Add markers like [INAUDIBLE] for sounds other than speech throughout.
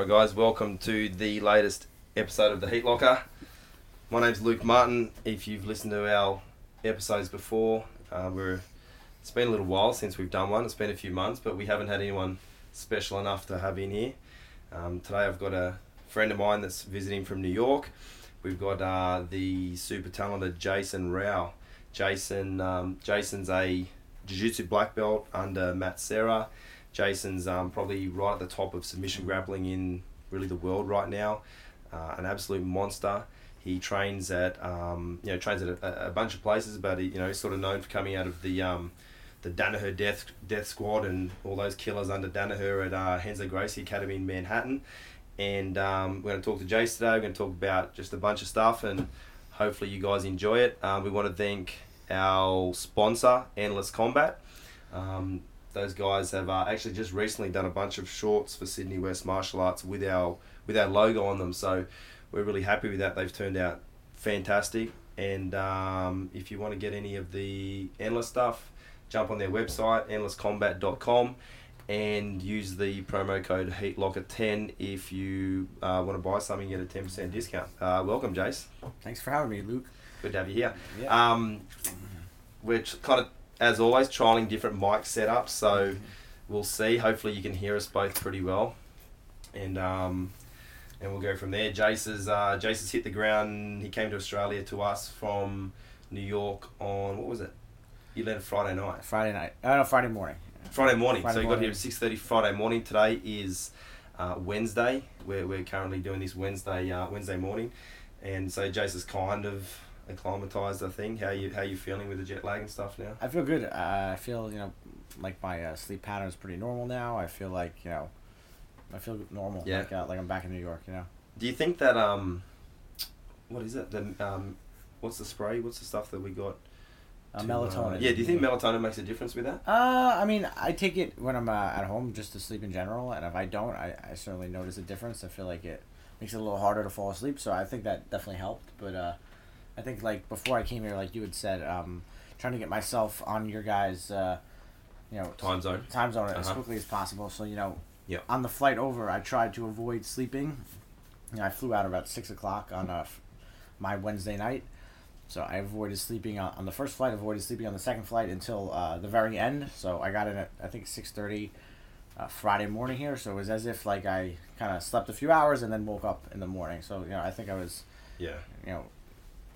Alright, guys, welcome to the latest episode of the Heat Locker. My name's Luke Martin. If you've listened to our episodes before, uh, we're it's been a little while since we've done one. It's been a few months, but we haven't had anyone special enough to have in here. Um, today, I've got a friend of mine that's visiting from New York. We've got uh, the super talented Jason Rau. Jason, um, Jason's a jiu-jitsu black belt under Matt Serra. Jason's um, probably right at the top of submission grappling in really the world right now. Uh, an absolute monster. He trains at um, you know trains at a, a bunch of places, but he, you know he's sort of known for coming out of the um, the Danaher Death Death Squad and all those killers under Danaher at uh, Renzo Gracie Academy in Manhattan. And um, we're going to talk to Jace today. We're going to talk about just a bunch of stuff, and hopefully you guys enjoy it. Um, we want to thank our sponsor, Endless Combat. Um, those guys have uh, actually just recently done a bunch of shorts for Sydney West Martial Arts with our with our logo on them. So we're really happy with that. They've turned out fantastic. And um, if you want to get any of the Endless stuff, jump on their website, endlesscombat.com, and use the promo code HeatLocker10 if you uh, want to buy something, get a 10% discount. Uh, welcome, Jace. Thanks for having me, Luke. Good to have you here. Yeah. Um, we're kind of, as always, trialing different mic setups, so we'll see. Hopefully, you can hear us both pretty well, and um, and we'll go from there. Jace has uh, Jace has hit the ground. He came to Australia to us from New York on what was it? You landed Friday night. Friday night. Oh no, Friday morning. Friday morning. Friday so you got here at six thirty Friday morning. Today is uh, Wednesday. We're, we're currently doing this Wednesday uh, Wednesday morning, and so Jace is kind of acclimatized. I think. How you how you feeling with the jet lag and stuff now? I feel good. Uh, I feel you know like my uh, sleep pattern is pretty normal now. I feel like you know I feel normal. Yeah. Like, uh, like I'm back in New York. You know. Do you think that um, what is it? The um, what's the spray? What's the stuff that we got? Uh, melatonin. uh, yeah. Do you think melatonin makes a difference with that? Uh, I mean, I take it when I'm uh, at home just to sleep in general, and if I don't, I, I certainly notice a difference. I feel like it makes it a little harder to fall asleep, so I think that definitely helped. But uh, I think like before I came here, like you had said, um, trying to get myself on your guys, uh, you know, Time zone. time zone as Uh-huh. quickly as possible. So you know, Yep. on the flight over, I tried to avoid sleeping. You know, I flew out about six o'clock on uh, my Wednesday night, so I avoided sleeping on, on the first flight. Avoided sleeping on the second flight until uh, the very end. So I got in at I think six thirty. Uh, Friday morning here, so it was as if like I kind of slept a few hours and then woke up in the morning. So you know, I think I was Yeah. you know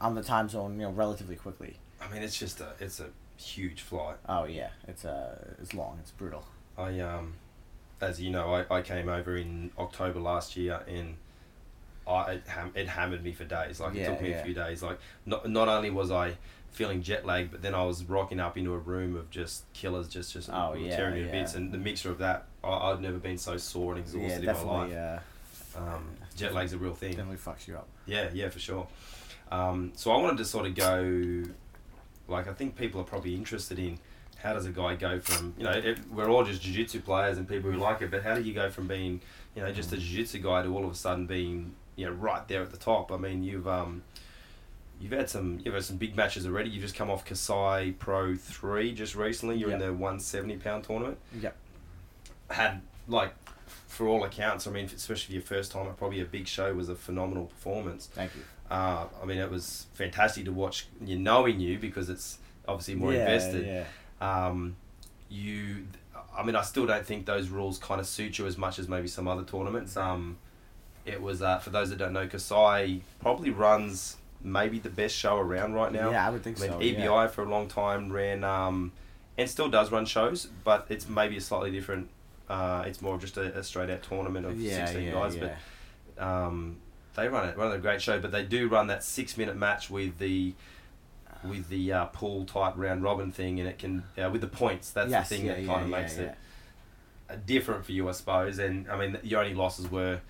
on the time zone you know relatively quickly. I mean, it's just a it's a huge flight. Oh yeah, it's uh it's long, it's brutal. I um, as you know, I, I came over in October last year and I it, ham- it hammered me for days. Like it Yeah, took me yeah. a few days. Like not not only was I feeling jet lag, but then I was rocking up into a room of just killers, just just Oh, yeah, tearing me to bits. And the mixture of that, I, I've never been so sore and exhausted in my life. Uh, Um, jet lag's a real thing. definitely fucks you up. Yeah, yeah, for sure. Um, so I wanted to sort of go, like I think people are probably interested in how does a guy go from you know it, we're all just jiu-jitsu players and people who like it, but how do you go from being you know just a jiu-jitsu guy to all of a sudden being you know right there at the top? I mean you've um you've had some you've had some big matches already. You've just come off Kasai Pro three just recently. You're in the one seventy pound tournament. Yep. Had like. For all accounts, I mean, especially for your first time, probably a big show was a phenomenal performance. Thank you. Uh, I mean, it was fantastic to watch you knowing you because it's obviously more yeah, invested. Yeah. Um, you, I mean, I still don't think those rules kind of suit you as much as maybe some other tournaments. Um, it was uh, for those that don't know, Kasai probably runs maybe the best show around right now. Yeah, I would think I mean, so. EBI yeah. for a long time ran um, and still does run shows, but it's maybe a slightly different. Uh, it's more of just a, a straight out tournament of yeah, sixteen yeah, guys, yeah. but um, they run it run a great show, but they do run that six minute match with the with the uh, pool type round robin thing, and it can uh, with the points. That's Yes, the thing yeah, that yeah, kind of yeah, makes yeah. it different for you, I suppose. And I mean, your only losses were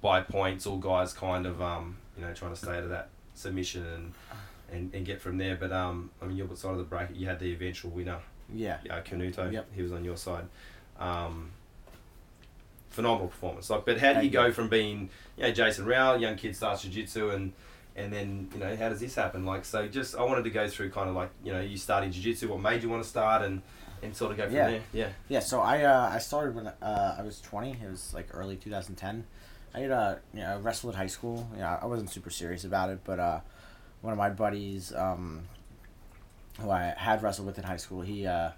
by points, all guys kind of um, you know trying to stay out of that submission and. And, and get from there, but um, I mean, your side of the bracket, you had the eventual winner, Yeah. uh, Canuto. Yep. He was on your side. Um, phenomenal performance. Like, but how do you go from being, you know, Jason Rau, young kid starts jiu-jitsu and and then you know how does this happen? Like so, just I wanted to go through kind of like you know you starting jiu-jitsu, what made you want to start, and and sort of go from Yeah. there. Yeah. Yeah, so I uh, I started when uh, I was twenty. It was like early two thousand ten. I had uh, you know, I wrestled at high school. You know, I wasn't super serious about it, but uh, one of my buddies, um, who I had wrestled with in high school, he uh,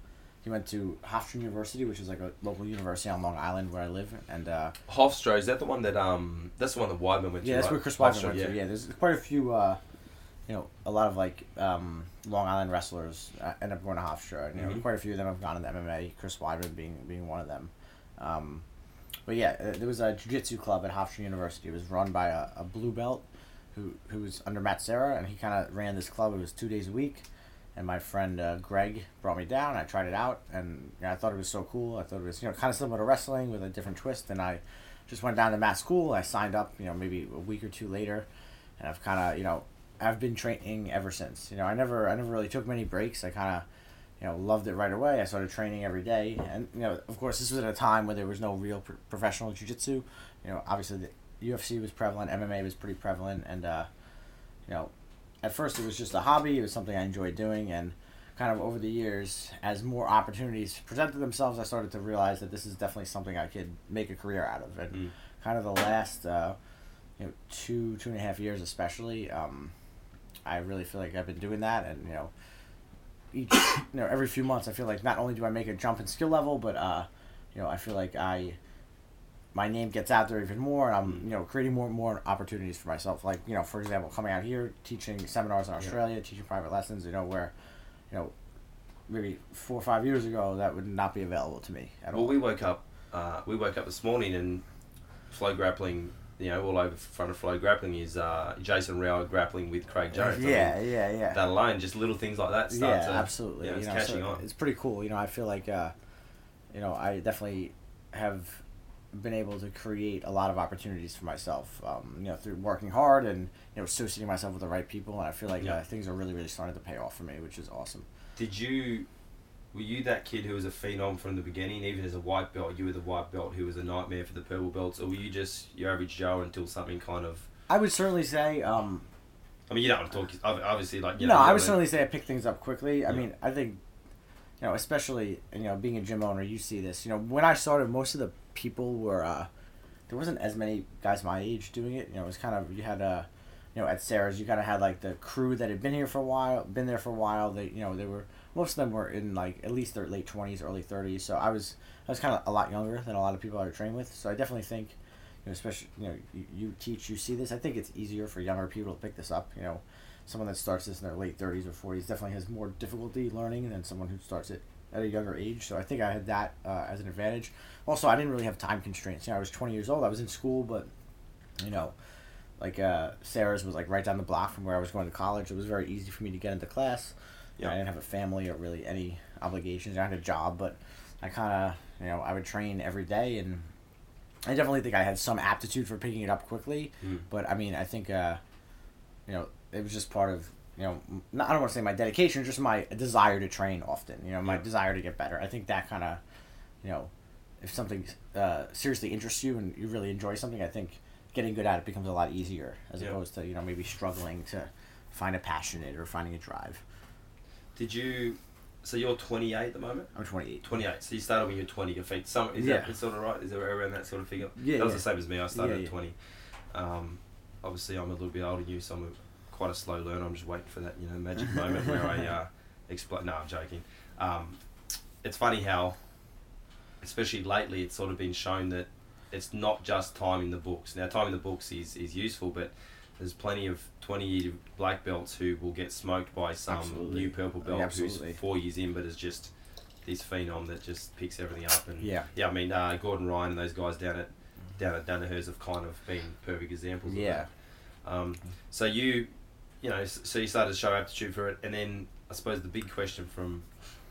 he went to Hofstra University, which is like a local university on Long Island where I live, and uh, Hofstra is that the one that um that's the one that Weidman went to. yeah, that's right? where Chris Weidman went to. Yeah, there's quite a few, uh, you know, a lot of like um, Long Island wrestlers uh, end up going to Hofstra. You know, Mhm. quite a few of them have gone into MMA. Chris Weidman being being one of them. Um, but yeah, uh, there was a jiu-jitsu club at Hofstra University. It was run by a, a blue belt who who was under Matt Serra, and he kind of ran this club. It was two days a week. And my friend uh, Greg brought me down. I tried it out, and you know, I thought it was so cool. I thought it was you know kind of similar to wrestling with a different twist. And I just went down to Matt School. I signed up, you know, maybe a week or two later, and I've kind of, you know, I've been training ever since. You know, I never, I never really took many breaks. I kind of, you know, loved it right away. I started training every day, and you know, of course, this was at a time where there was no real pro- professional jiu-jitsu. You know, obviously the UFC was prevalent, MMA was pretty prevalent, and uh, you know, at first it was just a hobby. It was something I enjoyed doing, and kind of over the years, as more opportunities presented themselves, I started to realize that this is definitely something I could make a career out of. And Mm. kind of the last, uh, you know, two two and a half years, especially, um, I really feel like I've been doing that, and you know, each [COUGHS] you know every few months, I feel like not only do I make a jump in skill level, but uh, you know, I feel like I my name gets out there even more, and I'm you know creating more and more opportunities for myself. Like you know, for example, coming out here, teaching seminars in Australia, teaching private lessons. You know, where you know maybe four or five years ago that would not be available to me at Well, all. we woke up. Uh, we woke up this morning and FloGrappling. You know, all over front of FloGrappling is uh, Jason Rau grappling with Craig Jarrett. I mean, yeah, yeah, yeah. that alone, just little things like that start yeah, to absolutely. You know, you it's know, catching so on. It's pretty cool. You know, I feel like, uh, you know, I definitely have been able to create a lot of opportunities for myself. Um, you know, through working hard and you know associating myself with the right people, and I feel like Yeah. uh, things are really, really starting to pay off for me, which is awesome. Did you? Were you that kid who was a phenom from the beginning, even as a white belt? You were the white belt who was a nightmare for the purple belts, or were you just your average Joe until something kind of? I would certainly say, um, I mean, you don't want to talk. Obviously, like you no, know, I you would know, certainly say I pick things up quickly. I Yeah. mean, I think, you know, especially you know being a gym owner, you see this. You know, when I started, most of the people were uh, there wasn't as many guys my age doing it. You know, it was kind of you had a you know, at Serra's, you kind of had like the crew that had been here for a while, been there for a while. They, you know, they were most of them were in like at least their late twenties, early thirties. So I was I was kind of a lot younger than a lot of people I would train with. So I definitely think, you know, especially you know, you, you teach, you see this. I think it's easier for younger people to pick this up. You know, someone that starts this in their late thirties or forties definitely has more difficulty learning than someone who starts it at a younger age. So I think I had that uh, as an advantage. Also, I didn't really have time constraints. You know, I was twenty years old. I was in school, but you know, like uh, Serra's was like right down the block from where I was going to college. It was very easy for me to get into class. Yeah. I didn't have a family or really any obligations. I had a job, but I kind of you know I would train every day, and I definitely think I had some aptitude for picking it up quickly. Mm. But I mean, I think uh, you know it was just part of you know not, I don't want to say my dedication, just my desire to train often. You know, my Yeah. desire to get better. I think that kind of you know if something uh, seriously interests you and you really enjoy something, I think getting good at it becomes a lot easier as Yeah. opposed to you know maybe struggling to find a passion in it or finding a drive. Did you? So you're 28 at the moment. I'm 28. 28. So you started when you're 20. Your feet. Some is Yeah. that sort of right? Is there around that sort of figure? Yeah, That was yeah. the same as me. I started at yeah. 20. Um, obviously, I'm a little bit older than you, so I'm a, quite a slow learner. I'm just waiting for that you know magic moment where I [LAUGHS] uh, explain. No, I'm joking. Um, it's funny how, especially lately, it's sort of been shown that it's not just time in the books. Now, time in the books is, is useful, but there's plenty of 20 year black belts who will get smoked by some Absolutely. new purple belt absolutely. who's four years in, but is just this phenom that just picks everything up. And Yeah. yeah, I mean uh, Gordon Ryan and those guys down at down at Danaher's have kind of been perfect examples. Yeah. Of that. Um, so you, you know, so you started to show aptitude for it, and then I suppose the big question from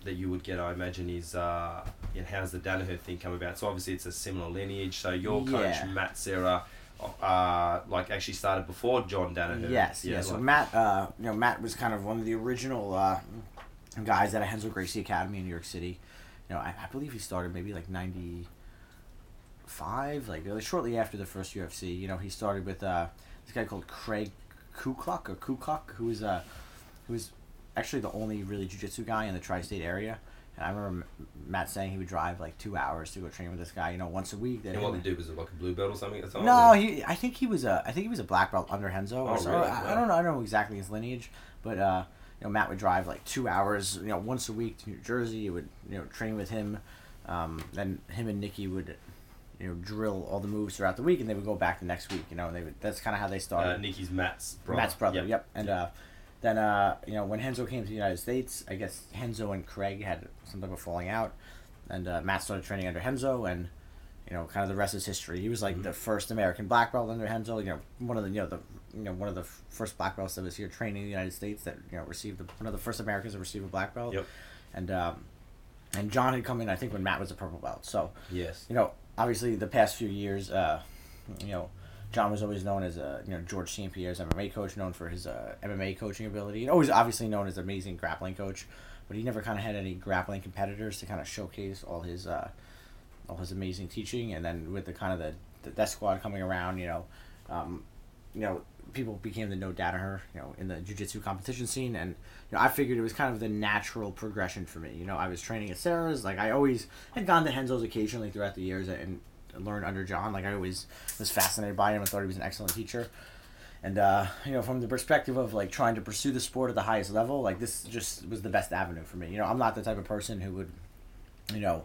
that you would get, I imagine, is uh, you know, how does the Danaher thing come about? So obviously it's a similar lineage. So your coach Matt Serra, uh, like actually started before John Danaher. Yes, yeah. So like- Matt, uh, you know, Matt was kind of one of the original uh, guys at a Renzo Gracie Academy in New York City. You know, I, I believe he started maybe like ninety five, like uh, shortly after the first UFC. You know, he started with uh, this guy called Craig Kukuk or Kukuk, who was uh, who was actually the only really jiu-jitsu guy in the tri-state area. And I remember Matt saying he would drive like two hours to go train with this guy, you know, once a week. That And what they do was a blue belt or something at the time? no, or- he. I think he was a. I think he was a black belt under Renzo. or Oh, so. really? I, I don't know. I don't know exactly his lineage, but uh, you know, Matt would drive like two hours, you know, once a week to New Jersey. He would, you know, train with him. Um, then him and Nikki would, you know, drill all the moves throughout the week, and they would go back the next week. You know, and they would. That's kind of how they started. uh, Nikki's Matt's brother. Matt's brother. Yep. And uh, then uh, you know when Renzo came to the United States, I guess Renzo and Craig had some type of falling out, and uh, Matt started training under Renzo, and you know kind of the rest is history. He was like the first American black belt under Renzo. You know one of the you know the you know one of the first black belts that was here training in the United States that you know received the, one of the first Americans to receive a black belt. Yep. And um, and John had come in I think when Matt was a purple belt. So Yes. you know, obviously the past few years, uh, you know, John was always known as a you know Georges St. Pierre's MMA coach, known for his uh, MMA coaching ability, and always obviously known as an amazing grappling coach. But he never kind of had any grappling competitors to kind of showcase all his uh, all his amazing teaching. And then with the kind of the the death squad coming around, you know, um, you know, people became the no Danaher, you know, in the jiu-jitsu competition scene, and you know, I figured it was kind of the natural progression for me. You know, I was training at Serra's, like I always had gone to Renzo's occasionally throughout the years and learned under John. Like I always was fascinated by him and thought he was an excellent teacher. And uh, you know, from the perspective of like trying to pursue the sport at the highest level, like this just was the best avenue for me. You know, I'm not the type of person who would, you know,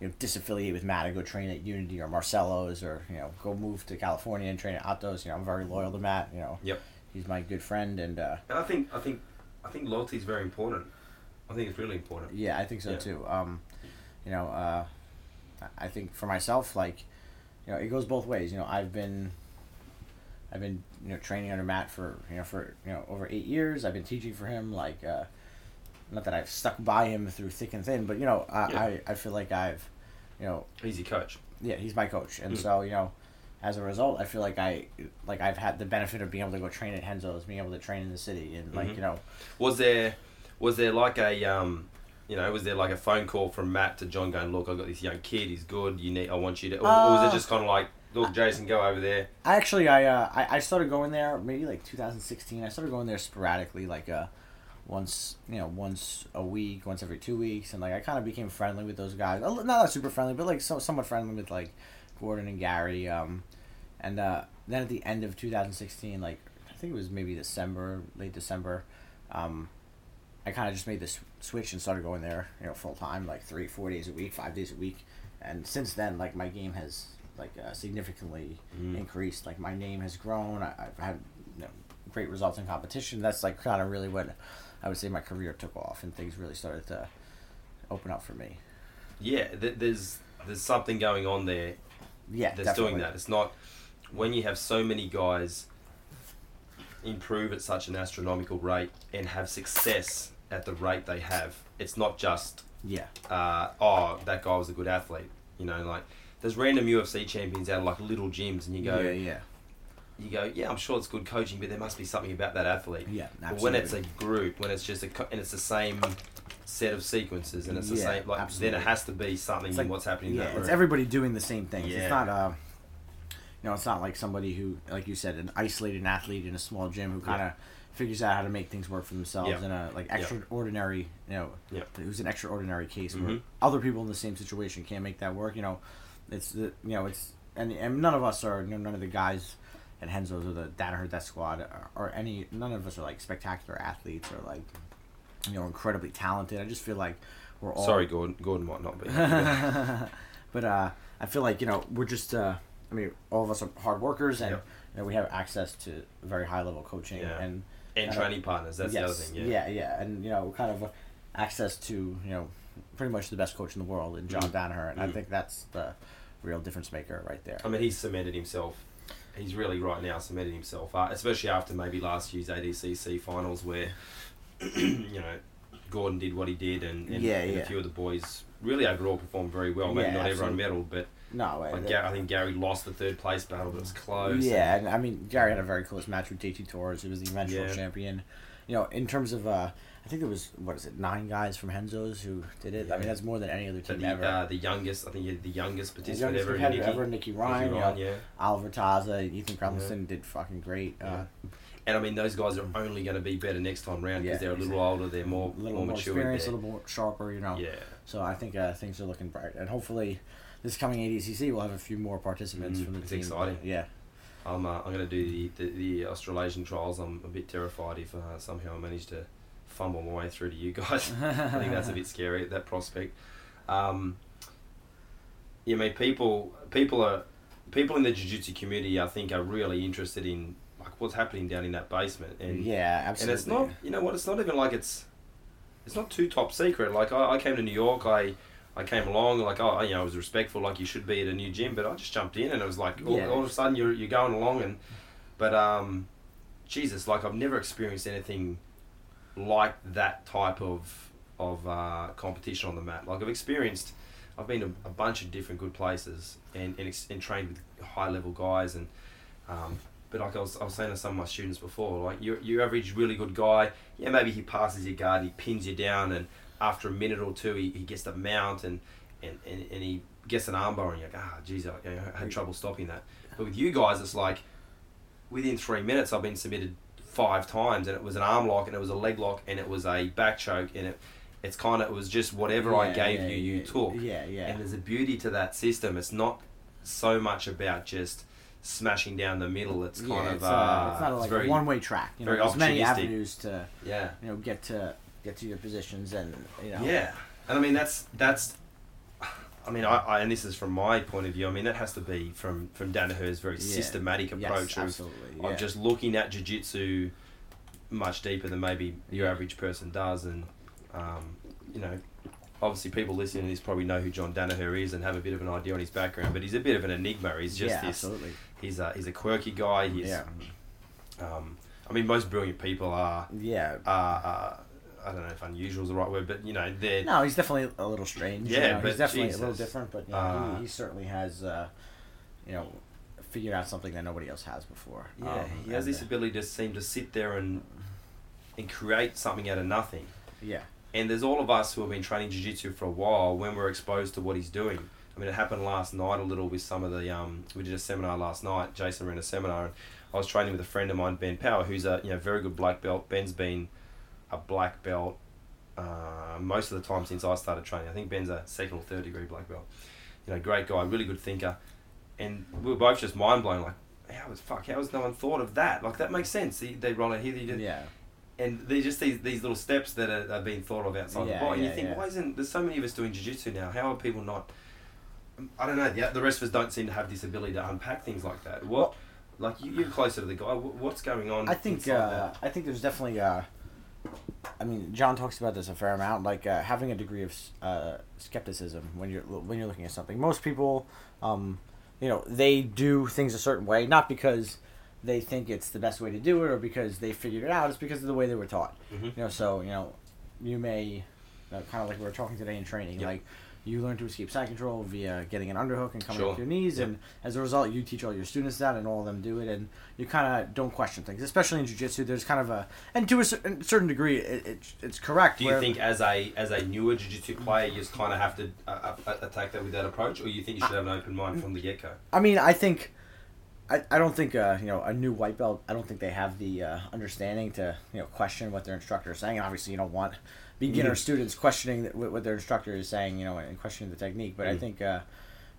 you know, disaffiliate with Matt and go train at Unity or Marcelo's or you know go move to California and train at Atos. You know, I'm very loyal to Matt. You know, Yep. he's my good friend, and uh, And I think I think I think loyalty is very important. I think it's really important. yeah, I think so Yeah. too. Um, you know, uh, I- I think for myself, like, you know, it goes both ways. You know, I've been, I've been, you know, training under Matt for you know for you know over eight years. I've been teaching for him. Like, uh, not that I've stuck by him through thick and thin, but you know, I Yeah. I, I feel like I've, you know, He's your coach. yeah, he's my coach, and Mm. so you know, as a result, I feel like I like I've had the benefit of being able to go train at Renzo's, being able to train in the city, and like Mhm. you know, Was there was there like a um you know, was there like a phone call from Matt to John going, Look, I've got this young kid, he's good, you need I want you to or, or was Uh, it just kinda like, Look, Jason, go over there. I actually I uh I, I started going there maybe like 2016. I started going there sporadically, like uh once you know once a week, once every two weeks, and like I kind of became friendly with those guys. Not that super friendly, but like so somewhat friendly with like Gordon and Gary. Um, and uh, then at the end of 2016, like I think it was maybe December, late December, um, I kind of just made this switch and started going there, you know, full time, like three, four days a week, five days a week. And since then, like my game has like uh, significantly Mm. increased. Like my name has grown. I, I've had you know, great results in competition. That's like kind of really what I would say my career took off, and things really started to open up for me. Yeah, th- there's there's something going on there Yeah, that's definitely. doing that. It's not when you have so many guys improve at such an astronomical rate and have success at the rate they have. It's not just Yeah, uh, oh that guy was a good athlete. You know, like there's random UFC champions out of like little gyms, and you go, yeah, yeah, you go, yeah, I'm sure it's good coaching, but there must be something about that athlete. yeah. But when it's a group, when it's just a co- and it's the same set of sequences, and it's the Yeah, same, like absolutely. then it has to be something It's in like- what's happening in yeah, that room. it's everybody doing the same things. Yeah. It's not uh, you know, it's not like somebody who, like you said, an isolated athlete in a small gym who kind of figures out how to make things work for themselves Yeah. in a like Yeah. extraordinary, you know, Yeah. who's an extraordinary case where Mhm. other people in the same situation can't make that work. You know, it's the you know it's and and none of us are you know, none of the guys at Renzo's or the Danaher Death Squad or, or any none of us are like spectacular athletes or like you know incredibly talented. I just feel like we're all Sorry, Gordon. Gordon might not be. [LAUGHS] but uh, I feel like you know we're just uh, I mean all of us are hard workers and Yep. you know, we have access to very high level coaching Yeah. and and Uh, training partners. That's the other thing. Yeah. yeah yeah and you know kind of access to you know pretty much the best coach in the world in John Mm. Danaher and I Mm. think that's the real difference maker right there. I mean, he's cemented himself. He's really right now cemented himself, uh, especially after maybe last year's ADCC finals where, [CLEARS THROAT] you know, Gordon did what he did, and, and, Yeah, and yeah. a few of the boys really overall performed very well. Maybe Yeah, not everyone absolutely. medaled, but No, uh, like Gar- I think Gary lost the third place battle, but it was close. Yeah, and I mean Gary had a very close match with JT Torres, who was the eventual champion. You know, in terms of uh, I think it was what is it nine guys from Renzo's who did it. I mean that's more than any other team the, ever. uh, the youngest, I think, yeah, the youngest The participant youngest ever, Nicky, ever, Nicky Ryan, Nicky Ryan, yeah. Oliver Taza, Ethan Carlson did fucking great. Uh, And I mean, those guys are only going to be better next time round because Yeah, they're a little older, they're more, a little more more, mature. experienced, a little more sharper, you know. yeah. So I think uh, things are looking bright, and hopefully, this coming ADCC we'll have a few more participants Mm, from the it's team. exciting. Yeah. I'm, uh, I'm going to do the, the, the Australasian trials. I'm a bit terrified if uh, somehow I manage to fumble my way through to you guys. [LAUGHS] I think that's a bit scary, that prospect. Um, yeah, I mean, people, people are, people in the jiu-jitsu community, I think, are really interested in like what's happening down in that basement, and yeah, absolutely and it's not, you know what, it's not even like it's, it's not too top secret. Like I, I came to New York, I, I came along, like oh, you know, I was respectful, like you should be at a new gym, but I just jumped in, and it was like all, Yeah. all of a sudden you're you're going along, and, but um, Jesus, like I've never experienced anything like that type of of uh, competition on the mat. Like I've experienced, I've been to a bunch of different good places and and, ex- and trained with high level guys and. Um, but like I was, I was saying to some of my students before, like your your average really good guy, yeah, maybe he passes your guard, he pins you down, and after a minute or two, he, he gets the mount and, and, and, and he gets an armbar, and you're like, ah, geez, I, I had trouble stopping that. But with you guys, it's like within three minutes, I've been submitted five times, and it was an arm lock, and it was a leg lock, and it was a back choke, and it it's kind of it was just whatever I gave yeah, you, you yeah, took. Yeah, yeah. And there's a beauty to that system. It's not so much about just smashing down the middle. It's kind yeah, of uh, uh, it's not it's like very a one-way track. You know, there's many avenues to yeah. you know get to get to your positions, and you know. Yeah, and I mean that's that's. I mean, I, I and this is from my point of view. I mean, that has to be from from Danaher's very Yeah. systematic Yes, approach of. Yeah. of just looking at jiu-jitsu much deeper than maybe your average person does, and um, you know, obviously people listening to this probably know who John Danaher is and have a bit of an idea on his background, but he's a bit of an enigma. He's just yeah, this. absolutely. He's a he's a quirky guy. He's, Yeah. um, I mean, most brilliant people are Yeah. are. are I don't know if unusual is the right word, but you know they're No, he's definitely a little strange. you Yeah, know, but he's definitely a little different. But you know, Uh, he, he certainly has, uh, you know, figured out something that nobody else has before. Yeah, Um, he has this uh, ability to seem to sit there and and create something out of nothing. Yeah. And there's all of us who have been training jiu-jitsu for a while when we're exposed to what he's doing. I mean, it happened last night a little with some of the. Um, we did a seminar last night. Jason ran a seminar, and I was training with a friend of mine, Ben Power, who's a you know very good black belt. Ben's been a black belt uh, most of the time since I started training. I think Ben's a second or third degree black belt. You know, great guy, really good thinker, and we were both just mind blown. Like, how was fuck? How has no one thought of that? Like that makes sense. They, they roll it here, they do Yeah. and there's just these, these little steps that are, are being thought of outside Yeah, the body. And yeah, you think, yeah. why isn't there's so many of us doing jiu-jitsu now? How are people not? I don't know. The, the rest of us don't seem to have this ability to unpack things like that. What, like you, you're closer to the guy. What, what's going on? I think uh? I think there's definitely uh, I mean John talks about this a fair amount like uh, having a degree of uh, skepticism when you're when you're looking at something most people um, you know they do things a certain way not because they think it's the best way to do it or because they figured it out it's because of the way they were taught Mhm. you know so you know you may uh, kind of like we were talking today in training Yep. like you learn to escape side control via getting an underhook and coming Sure. with your knees Yep. and as a result you teach all your students that and all of them do it and you kind of don't question things especially in jiu-jitsu there's kind of a and to a certain degree it, it, it's correct Do you think as a as a newer jiu-jitsu player, you just kind of have to uh, uh, attack that with that approach, or you think you should have an open mind from the get go? I mean, I think, I, I don't think uh, you know a new white belt. I don't think they have the uh, understanding to you know question what their instructor is saying. And obviously, you don't want beginner Mhm. students questioning what their instructor is saying. You know, and questioning the technique. But I Mm. think, uh,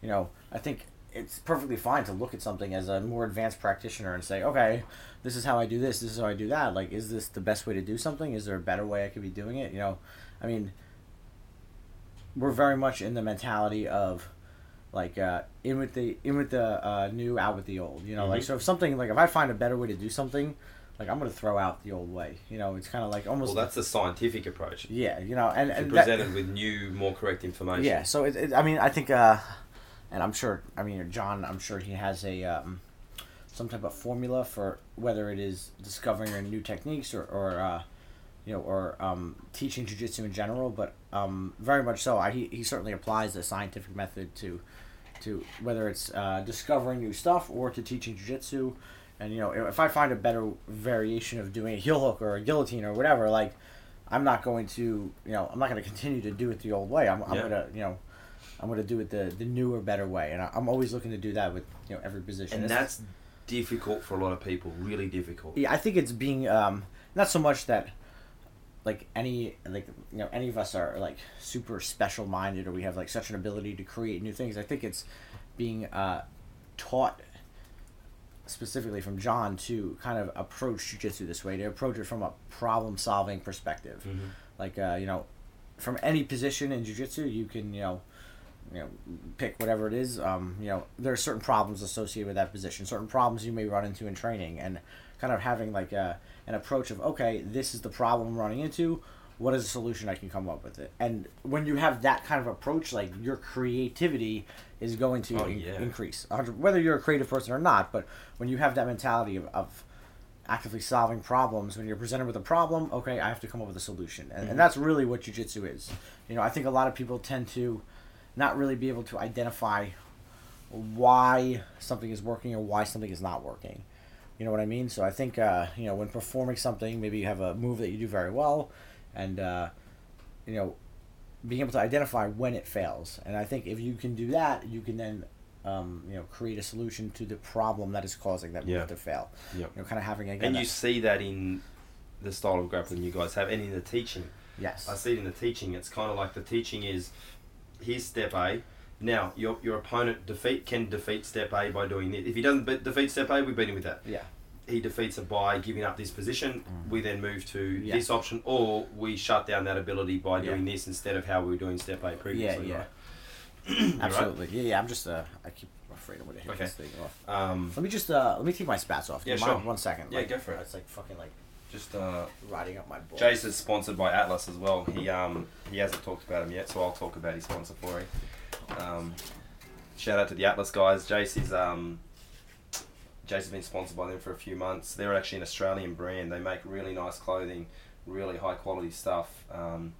you know, I think it's perfectly fine to look at something as a more advanced practitioner and say, okay, this is how I do this. This is how I do that. Like, is this the best way to do something? Is there a better way I could be doing it? You know, I mean, we're very much in the mentality of like uh, in with the in with the uh, new, out with the old. You know, like Mhm. so if something like if I find a better way to do something, like I'm gonna throw out the old way. You know, it's kind of like almost Well, that's a scientific approach. yeah. You know, and, and presented with new, more correct information. yeah. So it, it, I mean, I think, uh, and I'm sure. I mean, John. I'm sure he has a um, some type of formula for whether it is discovering new techniques or, or uh, you know, or um, teaching jujitsu in general. But um, very much so. I, he he certainly applies the scientific method to to whether it's uh, discovering new stuff or to teaching jujitsu. And you know, if I find a better variation of doing a heel hook or a guillotine or whatever, like I'm not going to, you know, I'm not going to continue to do it the old way. I'm, I'm Yeah. gonna, you know, I'm gonna do it the the newer, better way, and I, I'm always looking to do that with you know every position. and that's difficult for a lot of people. Really difficult. Yeah, I think it's being um, not so much that like any like you know any of us are like super special minded or we have like such an ability to create new things. I think it's being uh, taught specifically from John to kind of approach jujitsu this way to approach it from a problem solving perspective. Mhm. Like uh, you know, from any position in jujitsu, you can you know. You know, pick whatever it is. Um, you know, there are certain problems associated with that position, certain problems you may run into in training, and kind of having like a, an approach of okay, this is the problem I'm running into. What is a solution I can come up with it? And when you have that kind of approach, like your creativity is going to Oh, yeah. increase, whether you're a creative person or not. But when you have that mentality of, of actively solving problems, when you're presented with a problem, okay, I have to come up with a solution, and, Mhm. and that's really what jujitsu is. You know, I think a lot of people tend to not really be able to identify why something is working or why something is not working. You know what I mean? So I think uh, you know when performing something, maybe you have a move that you do very well, and uh, you know being able to identify when it fails. And I think if you can do that, you can then um, you know create a solution to the problem that is causing that Yeah. move to fail. Yep. You know, kind of having again. And you see that in the style of grappling you guys have, and in the teaching. yes. I see it in the teaching. It's kind of like the teaching is, here's step A. Now your your opponent defeat can defeat step A by doing this. If he doesn't be- defeat step A, we beat him with that. Yeah. He defeats it by giving up this position. Mm. We then move to Yeah. this option, or we shut down that ability by Yeah. doing this instead of how we were doing step A previously. yeah. right? You right? Absolutely. Yeah, yeah. I'm just uh, I keep afraid I'm gonna hit Okay. this thing off. Um, Let me just uh, let me take my spats off. Yeah, mind? sure. One second. Yeah, Like, go for it. It's like fucking like just uh, riding up my balls. Jace is sponsored by Atlas as well. He um he hasn't talked about him yet, so I'll talk about his sponsor for him. Um, shout out to the Atlas guys. Jace is um Has been sponsored by them for a few months. They're actually an Australian brand. They make really nice clothing, really high quality stuff. Um,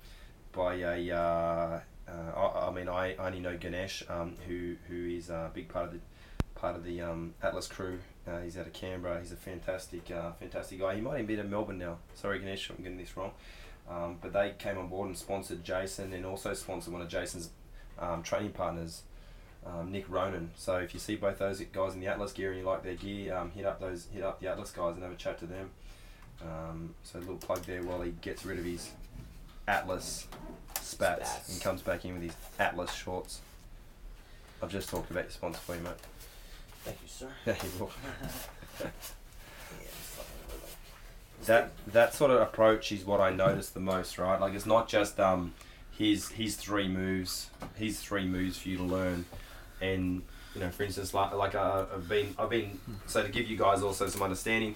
by a uh, uh, I, I mean I only know Ganesh, um, who who is a big part of the part of the um, Atlas crew. Uh, he's out of Canberra. He's a fantastic, uh, fantastic guy. He might even be in Melbourne now. Sorry, Ganesh, I'm getting this wrong. Um, but they came on board and sponsored Jason, and also sponsored one of Jason's um, training partners, um, Nick Ronan. So if you see both those guys in the Atlas gear and you like their gear, um, hit up those, hit up the Atlas guys and have a chat to them. Um, so a little plug there while he gets rid of his Atlas spats, Spats. and comes back in with his Atlas shorts. I've just talked about your sponsor for you, mate. Thank you, sir. [LAUGHS] [LAUGHS] Yeah, you will. Yeah, it's [LAUGHS] fucking like- that that sort of approach is what I notice the most, right? Like it's not just um his his three moves, his three moves for you to learn, and you know, for instance, like like uh, I've been I've been so to give you guys also some understanding.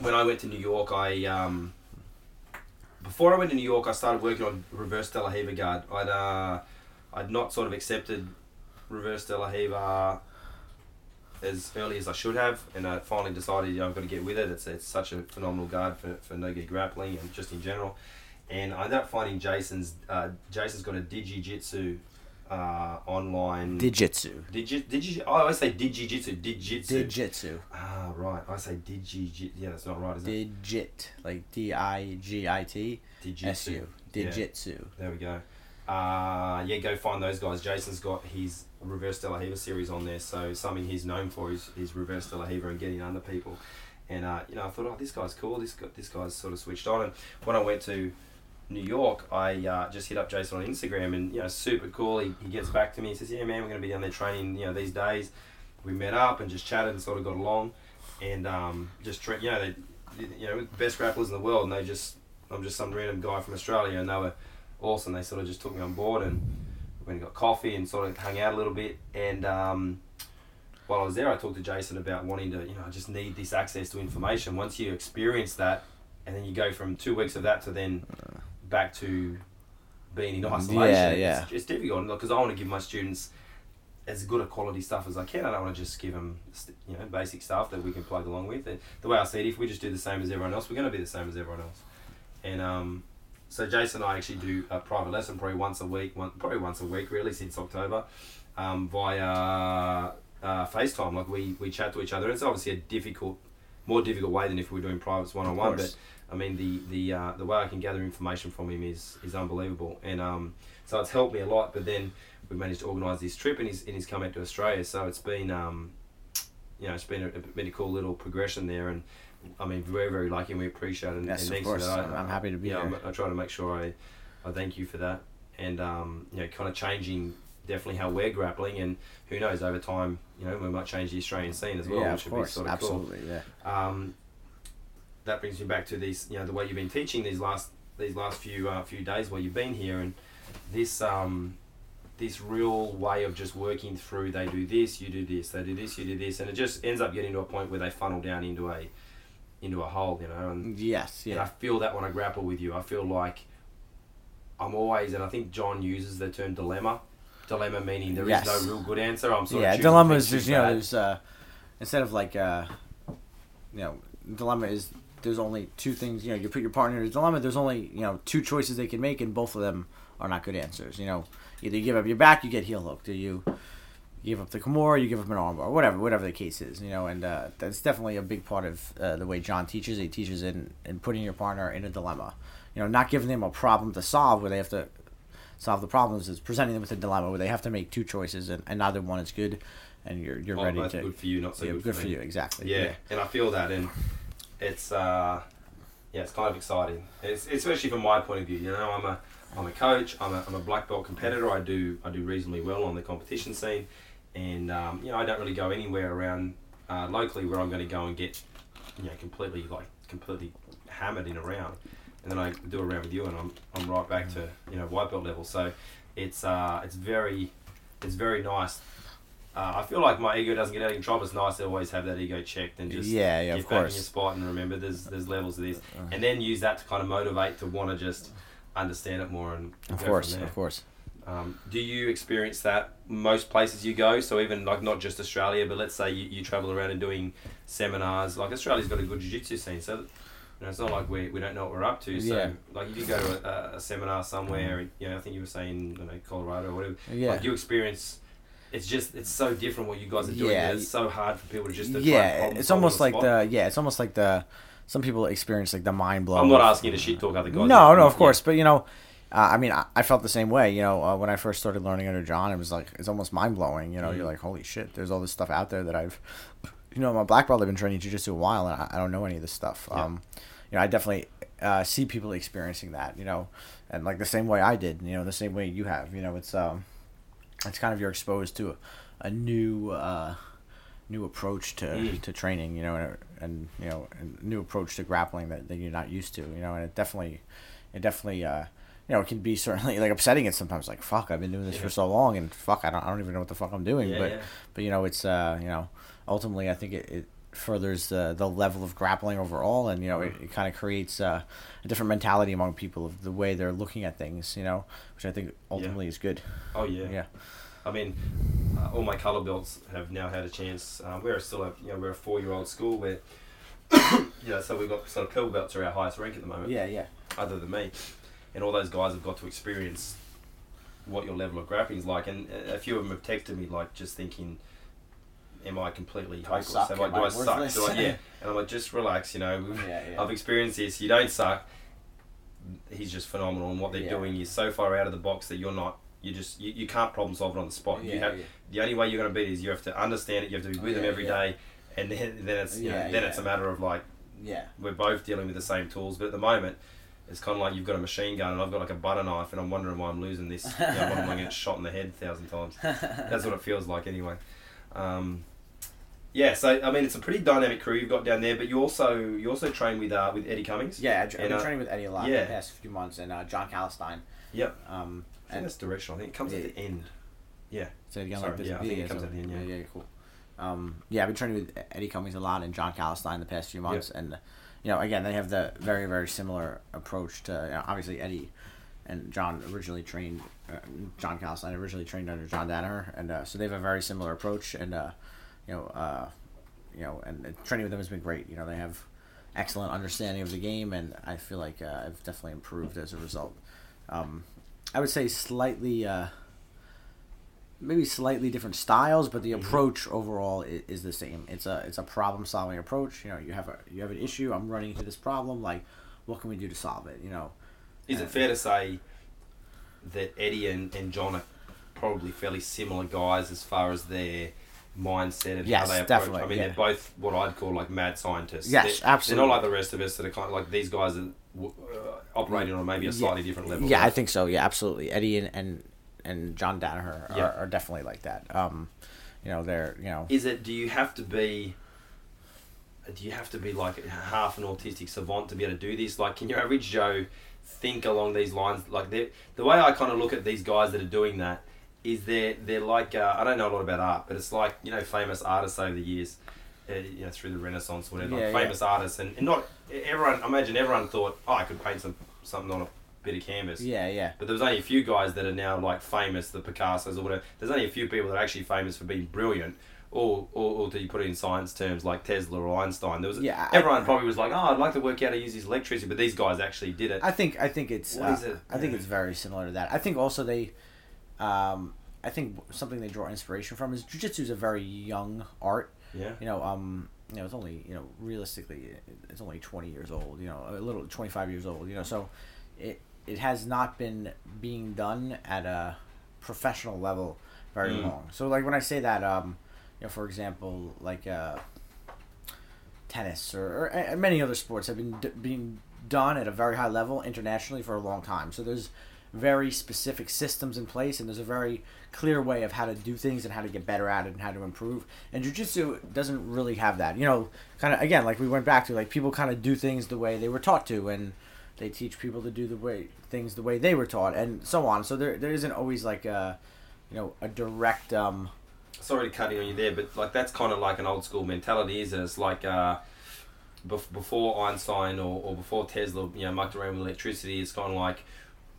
When I went to New York, I um before I went to New York, I started working on reverse De La Riva guard. I'd uh I'd not sort of accepted reverse De La Riva as early as I should have, and I finally decided you know, I've got to get with it. It's, it's such a phenomenal guard for, for no gi grappling and just in general. And I ended up finding Jason's. Uh, Jason's got a Digijitsu uh, online. Digitsu. Digi, digi, I always say Digijitsu. Digitsu. Digitsu. ah, right. I say Digijitsu. Yeah, that's not right, is it? Digit. Like D I G I T S U. Yeah. There we go. Uh, yeah, go find those guys. Jason's got his Reverse De La Riva series on there, so something he's known for is, is Reverse De La Riva and getting under people. And uh, you know, I thought, oh, this guy's cool. This guy, this guy's sort of switched on. And when I went to New York, I uh, just hit up Jason on Instagram, and you know, super cool. He, he gets back to me. He says, "Yeah, man, we're going to be down there training. You know, these days." We met up and just chatted and sort of got along, and um, just tra- you know, they, you know, best grapplers in the world, and they just, I'm just some random guy from Australia, and they were awesome. They sort of just took me on board, and we got coffee and sort of hung out a little bit. And um, while I was there, I talked to Jason about wanting to, you know, I just need this access to information. Once you experience that, and then you go from two weeks of that to then back to being in isolation. Yeah, yeah. It's, it's difficult because I want to give my students as good a quality stuff as I can. I don't want to just give them, you know, basic stuff that we can plug along with. And the way I see it, if we just do the same as everyone else, we're going to be the same as everyone else. And um, so Jason and I actually do a private lesson probably once a week, one, probably once a week really since October, um, via uh, FaceTime. Like we, we chat to each other. It's obviously a difficult, more difficult way than if we were doing privates one on one. But. I mean the the uh, the way I can gather information from him is is unbelievable. And um, so it's helped me a lot. But then we managed to organise this trip, and he's and he's come out to Australia. So it's been um, you know, it's been a, been a cool little progression there, and I mean, very very lucky, and we appreciate it. And, Yes, and of thanks for course. that. I'm- I'm happy to be yeah, here. I'm- I try to make sure I, I thank you for that, and um, you know, kind of changing definitely how we're grappling, and who knows over time, you know, we might change the Australian scene as well, yeah, which would be sort of cool. absolutely, yeah. Um, that brings me back to these, you know, the way you've been teaching these last these last few uh, few days while you've been here, and this um, this real way of just working through. They do this, you do this, they do this, you do this, and it just ends up getting to a point where they funnel down into a into a hole, you know. And, Yes, and I feel that when I grapple with you, I feel like I'm always, and I think John uses the term dilemma. Dilemma meaning there is Yes. no real good answer. I'm sort yeah, of dilemma is just you know there's uh instead of like uh you know dilemma is there's only two things you know you put your partner in a dilemma there's only you know two choices they can make and both of them are not good answers you know either you give up your back you get heel hooked or you give up the Kimura, you give up an armbar, whatever, whatever the case is, you know, and uh, that's definitely a big part of uh, the way John teaches. He teaches in, in putting your partner in a dilemma, you know, not giving them a problem to solve where they have to solve the problems. Is presenting them with a dilemma where they have to make two choices and, and neither one is good, and you're you're Well, ready to good for you, not so yeah, good, good for, me. you exactly. Yeah, and I feel that, and it's uh, yeah, it's kind of exciting. It's especially from my point of view. You know, I'm a I'm a coach. I'm a, I'm a black belt competitor. I do I do reasonably well on the competition scene, and um, you know I don't really go anywhere around uh, locally where I'm going to go and get you know completely like completely hammered in a round, and then I do a round with you, and I'm I'm right back to you know white belt level. So it's uh it's very it's very nice. Uh, I feel like my ego doesn't get out of control. It's nice to always have that ego checked and just yeah, yeah, get of back in your spot and remember there's there's levels of this, Uh, and then use that to kind of motivate to want to just understand it more and, Of course, of course. Um, do you experience that most places you go? So even like not just Australia, but let's say you, you travel around and doing seminars. Like Australia's got a good jiu-jitsu scene, so you know, it's not like we, we don't know what we're up to. So Yeah. like if you go to a, a seminar somewhere, you know, I think you were saying you know Colorado or whatever. Yeah. Like you experience. It's just it's so different what you guys are doing. Yeah. It's so hard for people to just to yeah, it's almost like the yeah, it's almost like the some people experience like the mind blow. I'm not asking you to shit talk other guys. No, no, of Yeah. course, but you know, uh, I mean, I, I felt the same way. You know, uh, when I first started learning under John, it was like it's almost mind blowing. You know, Mhm. you're like, holy shit, there's all this stuff out there that I've, [LAUGHS] you know, I'm black belt. I've been training jujitsu a while, and I, I don't know any of this stuff. Yeah. Um, you know, I definitely uh, see people experiencing that. You know, and like the same way I did. You know, the same way you have. You know, it's um, it's kind of you're exposed to a, a new. Uh, new approach to, Mm. to training you know and, and you know a new approach to grappling that, that you're not used to you know and it definitely it definitely uh you know it can be certainly [LAUGHS] like upsetting it sometimes like fuck i've been doing this Yeah. for so long and fuck i don't, I don't even know what the fuck i'm doing Yeah, but yeah. but you know it's uh you know ultimately i think it, it furthers the the level of grappling overall and you know it, it kind of creates uh, a different mentality among people of the way they're looking at things you know which i think ultimately is good Oh yeah. yeah I mean, uh, all my colour belts have now had a chance. Um, we're still a you know we're a four year old school where [COUGHS] yeah so we've got sort of purple belts are our highest rank at the moment. yeah yeah Other than me, and all those guys have got to experience what your level of grappling is like, and a a few of them have texted me like just thinking. Am I completely Do I hopeless? suck? Am I, do I I suck? Do I, yeah. [LAUGHS] And I'm like, just relax, you know. we've- yeah I've experienced this. You don't suck. He's just phenomenal, and what they're Yeah. doing is so far out of the box that you're not. You just you, you can't problem solve it on the spot. you have yeah. the only way you're going to beat it is you have to understand it. You have to be with them Yeah, every yeah. day, and then then it's you know, then yeah. it's a matter of like yeah we're both dealing with the same tools. But at the moment, it's kind of like you've got a machine gun and I've got like a butter knife, and I'm wondering why I'm losing this. You know, why am I getting [LAUGHS] shot in the head a thousand times? That's what it feels like anyway. Um, yeah, so I mean, it's a pretty dynamic crew you've got down there, but you also you also train with uh, with Eddie Cummings. Yeah, I've been uh, training with Eddie a lot yeah. the past few months, and uh, John Calistine. Yep. Um, I think and that's directional. I think it comes at Yeah. the end. say it again Sorry, like this. yeah, I think it comes so- at the end, yeah. yeah, cool. Um, yeah, I've been training with Eddie Cummings a lot and John Calistine the past few months, and you know, again, they have the very very similar approach to you know, obviously Eddie and John originally trained. Uh, John Calistine originally trained under John Danaher, and uh, so they have a very similar approach, and uh, you know, uh, you know, and, and training with them has been great. You know, they have excellent understanding of the game, and I feel like uh, I've definitely improved as a result. Um, I would say slightly, uh, maybe slightly different styles, but the Mhm. approach overall is, is the same. It's a it's a problem solving approach. You know, you have a you have an issue. I'm running into this problem. Like, what can we do to solve it? You know, Is it fair to say that Eddie and, and John are probably fairly similar guys as far as their mindset and Yes, how they approach. definitely, I mean, yeah. they're both what I'd call like mad scientists. Yes, they're, absolutely. They're not like the rest of us that are kind of like these guys are uh, operating on maybe a Yeah. slightly different level. Yeah, I think so. Yeah, absolutely. Eddie and and, and John Danaher are, Yeah. are definitely like that. Um, you know, they're you know. Is it? Do you have to be? Do you have to be like half an autistic savant to be able to do this? Like, can your average Joe think along these lines? Like, the way I kind of look at these guys that are doing that is they're they're like uh, I don't know a lot about art, but it's like you know famous artists over the years, uh, you know through the Renaissance, or whatever. Yeah, like yeah. famous artists, and, and not everyone. I imagine everyone thought, oh, I could paint some something on a bit of canvas. Yeah, yeah. But there was only a few guys that are now like famous, the Picassos or whatever. There's only a few people that are actually famous for being brilliant, or or, or do you put it in science terms like Tesla or Einstein? There was Yeah, I- everyone probably was like, oh, I'd like to work out how to use this electricity, but these guys actually did it. I think I think it's uh, it? I think Yeah. it's very similar to that. I think also they, um, I think something they draw inspiration from is jujitsu is a very young art. yeah, You know, um, you know, it's only you know realistically it's only twenty years old. You know, a little twenty five years old. You know, so it it has not been being done at a professional level very Mm. long. So like when I say that, um, you know, for example, like uh, tennis or, or uh, many other sports have been d- being done at a very high level internationally for a long time. So there's very specific systems in place, and there's a very clear way of how to do things and how to get better at it and how to improve. And jujitsu doesn't really have that. You know, kind of again, like we went back to, like people kind of do things the way they were taught to, and they teach people to do the way things the way they were taught, and so on. So there there isn't always like a, you know, a direct. um sorry to cutting on you there, but like that's kind of like an old school mentality, isn't it? It's like uh, before Einstein or, or before Tesla, you know, mucked around with electricity. It's kind of like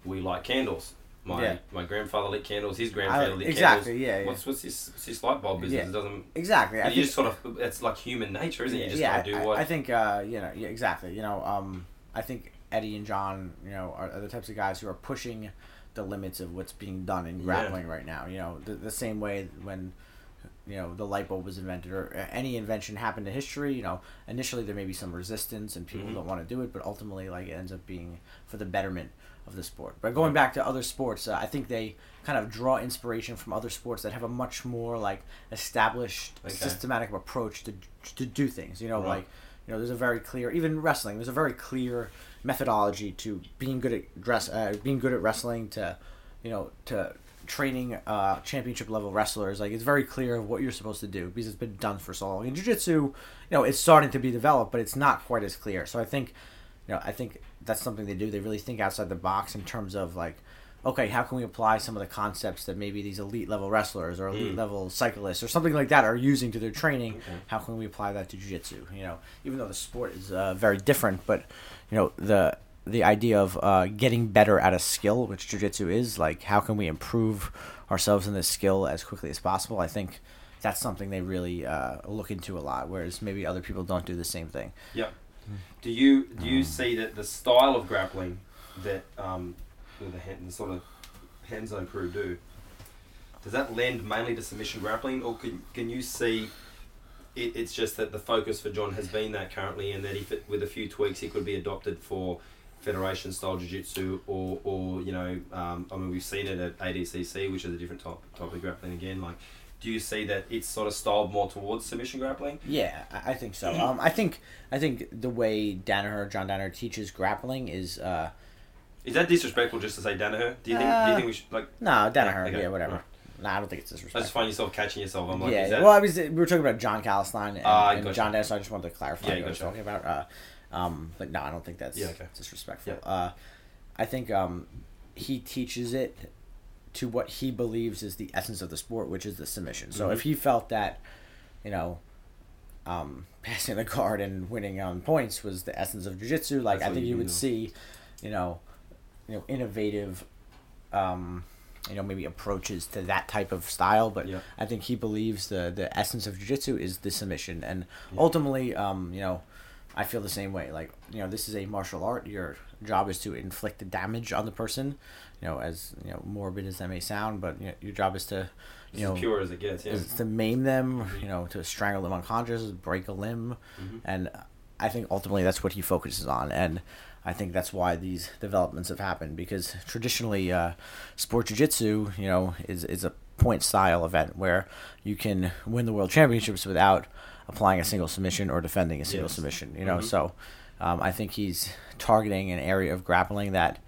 we light candles. My Yeah. my grandfather lit candles. His grandfather lit exactly, candles. yeah, yeah. What's what's this what's this light bulb business? Yeah. It doesn't. Exactly. I you think, just sort of it's like human nature, isn't it? You just yeah, gotta do I, what. I think uh, you know, yeah, exactly. You know, um, I think Eddie and John, you know, are, are the types of guys who are pushing the limits of what's being done in grappling right now. You know, the, the same way when you know the light bulb was invented or uh, any invention happened in history. You know, initially there may be some resistance and people Mhm. don't want to do it, but ultimately, like it ends up being for the betterment of the sport. But going back to other sports, uh, I think they kind of draw inspiration from other sports that have a much more like established Okay. systematic approach to to do things. You know, Right. like you know, there's a very clear even wrestling. There's a very clear methodology to being good at dress, uh, being good at wrestling to, you know, to training uh, championship level wrestlers. Like it's very clear of what you're supposed to do because it's been done for so long. In jiu-jitsu, you know, it's starting to be developed, but it's not quite as clear. So I think, you know, I think that's something they do. They really think outside the box in terms of like, okay, how can we apply some of the concepts that maybe these elite level wrestlers or elite Mm. level cyclists or something like that are using to their training? Okay. How can we apply that to jiu-jitsu? You know, even though the sport is uh, very different, but you know the the idea of uh, getting better at a skill, which jiu-jitsu is, like how can we improve ourselves in this skill as quickly as possible? I think that's something they really uh, look into a lot, whereas maybe other people don't do the same thing. Yep. Do you do you see that the style of grappling that um, the, the sort of Renzo crew do does that lend mainly to submission grappling, or can can you see it, it's just that the focus for John has been that currently, and that if it, with a few tweaks it could be adopted for federation style jiu-jitsu or or you know um, I mean we've seen it at ADCC which is a different type, type of grappling again like do you see that it's sort of styled more towards submission grappling Yeah, I think so. Um, I think I think the way Danaher, John Danaher teaches grappling is uh, Is that disrespectful just to say Danaher? Do you think? do you Uh, think we should like? no Danaher, Okay, yeah, whatever. right. Nah, I don't think it's disrespectful. I just find yourself catching yourself. I'm like, yeah, is that? well, I was we were talking about John Calistine and, Ah, and. John Danaher, so I just wanted to clarify Yeah, what I was talking about. Uh, um, but no, I don't think that's Yeah, okay. disrespectful. Yeah. Uh, I think um, he teaches it to what he believes is the essence of the sport, which is the submission. So Mhm. if he felt that, you know, um, [LAUGHS] passing the guard and winning on points was the essence of jiu-jitsu, like That's I think you you would see, you know, you know, innovative, um, you know, maybe approaches to that type of style. But Yeah. I think he believes the the essence of jiu-jitsu is the submission, and Yeah. ultimately, um, you know, I feel the same way. Like you know, this is a martial art. Your job is to inflict the damage on the person. You know, as you know, morbid as that may sound, but you know, your job is to, It's you know, as pure as it gets. Yeah. is to maim them. You know, to strangle them unconscious, break a limb, Mhm. and I think ultimately that's what he focuses on, and I think that's why these developments have happened because traditionally, uh, sport jiu-jitsu, you know, is is a point style event where you can win the world championships without applying a single submission or defending a single Yes. submission. You know, Mhm. so um, I think he's targeting an area of grappling that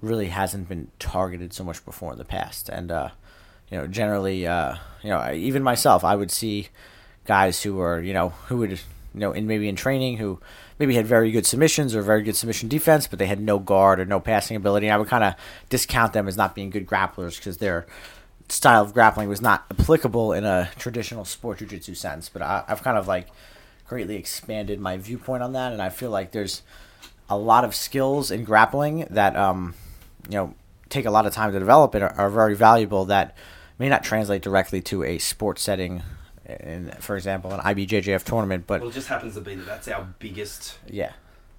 really hasn't been targeted so much before in the past. And uh, you know, generally, uh, you know, I- even myself, I would see guys who are you know who would you know in maybe in training who maybe had very good submissions or very good submission defense, but they had no guard or no passing ability. And I would kind of discount them as not being good grapplers because their style of grappling was not applicable in a traditional sport jujitsu sense. But I, I've kind of like greatly expanded my viewpoint on that, and I feel like there's a lot of skills in grappling that um, you know take a lot of time to develop and are, are very valuable that may not translate directly to a sports setting. In, for example, an IBJJF tournament, but Well, it just happens to be that that's our biggest yeah,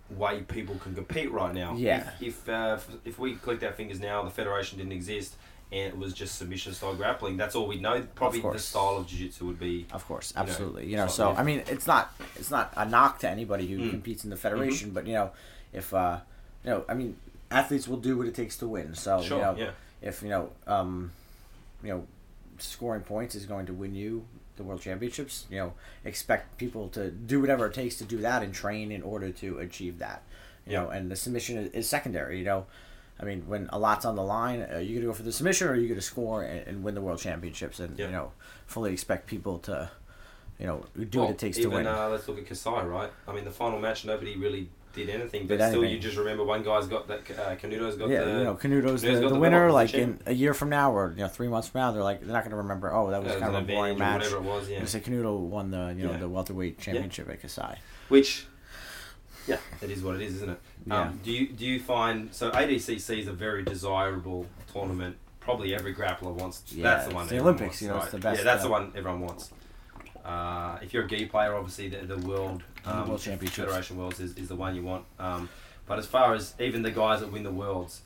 way people can compete right now. Yeah. If if, uh, if if we clicked our fingers now, the federation didn't exist, and it was just submission style grappling. That's all we know. Probably the style of jiu-jitsu would be. Of course, you know, absolutely. You know, so. I mean, it's not it's not a knock to anybody who Mm. competes in the federation, but you know, if uh, you know, I mean, athletes will do what it takes to win. So Sure. you know, yeah. if you know, um, you know, scoring points is going to win you the world championships. You know, expect people to do whatever it takes to do that and train in order to achieve that. You Yeah. know, and the submission is, is secondary. You know. I mean, when a lot's on the line, are you going to go for the submission or are you going to score and, and win the world championships? And, Yeah. you know, fully expect people to, you know, do Well, what it takes even, to win. Uh, let's look at Kasai, right? I mean, the final match, nobody really did anything, but Did still, anything. you just remember one guy's got that. Uh, Canuto's got yeah, the. you know, Canuto's Canuto's the, the the winner. Like in a year from now, or you know, three months from now, they're like they're not going to remember. Oh, that was uh, kind of a boring match. Whatever it was, yeah. Say Canuto won the you know Yeah. the welterweight championship at Kasai. Which, yeah, it is what it is, isn't it? Yeah. Um, do you do you find so ADCC is a very desirable tournament? Probably every grappler wants. Yeah, that's the one. it's the Olympics, wants, you know, it's the best, Yeah, that's uh, the one everyone wants. Uh, if you're a gi player, obviously the, the world um, World Championships. Federation Worlds is, is the one you want. Um, but as far as even the guys that win the worlds,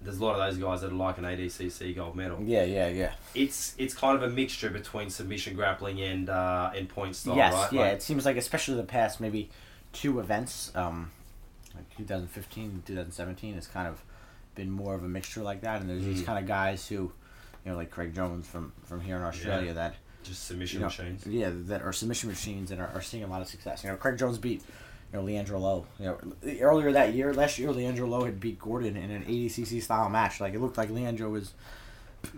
there's a lot of those guys that are like an ADCC gold medal. Yeah, yeah, yeah. It's it's kind of a mixture between submission grappling and uh, and point style, yes, right? yeah. Like- it seems like especially the past maybe two events, um, like 2015, 2017, has kind of been more of a mixture like that. And there's these Mm. kind of guys who, you know, like Craig Jones from from here in Australia that just submission you know, machines. Yeah, that are submission machines and are, are seeing a lot of success. You know, Craig Jones beat, you know, Leandro Lo. You know, earlier that year, last year, Leandro Lo had beat Gordon in an ADCC style match. Like it looked like Leandro was,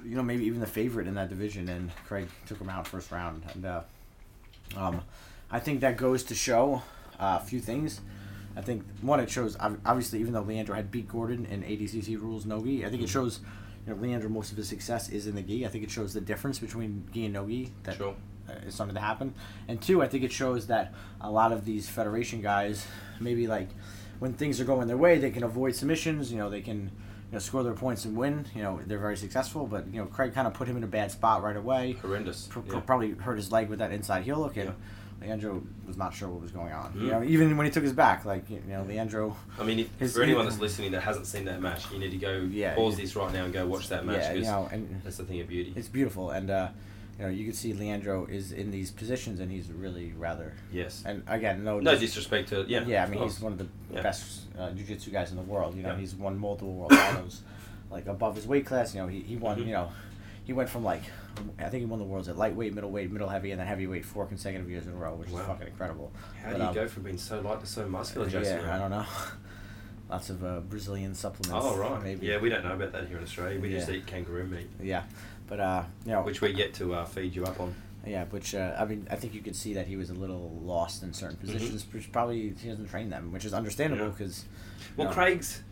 you know, maybe even the favorite in that division, and Craig took him out first round. And uh, um, I think that goes to show uh, a few things. I think one, it shows obviously even though Leandro had beat Gordon in ADCC rules no gi, I think it shows. You know, Leandro, most of his success is in the gi. I think it shows the difference between gi and no gi that Sure. uh, is starting to happen. And two, I think it shows that a lot of these federation guys, maybe like when things are going their way, they can avoid submissions. You know, they can you know score their points and win. You know, they're very successful. But you know, Craig kind of put him in a bad spot right away. Horrendous. Yeah. Probably hurt his leg with that inside heel and Yeah. Leandro was not sure what was going on. Mm. You know, even when he took his back, like you know, Leandro. I mean, if, His- for anyone that's listening that hasn't seen that match, you need to go Yeah, pause this right now and go watch that match yeah, you know, and that's the thing of beauty. it's beautiful, and uh, you know, you can see Leandro is in these positions, and he's really rather. Yes. And again, no, No dis- disrespect to yeah. Yeah, I mean he's one of the Yeah. best uh, jiu-jitsu guys in the world. You know, Yeah. he's won multiple world titles, like above his weight class. You know, he, he won. Mhm. You know, he went from like I think he won the worlds at lightweight, middleweight, middle heavy, and then heavyweight four consecutive years in a row, which is fucking incredible. How But, do you um, go from being so light to so muscular, yeah, Jason? I don't know. [LAUGHS] Lots of uh, Brazilian supplements. Oh right. maybe. Yeah, we don't know about that here in Australia. We just eat kangaroo meat, Yeah, but uh, you know, which we get to uh, feed you up on. yeah, which uh, I mean, I think you could see that he was a little lost in certain Mhm. positions, which probably he doesn't train them, which is understandable Yeah. because. Well, No. Craig's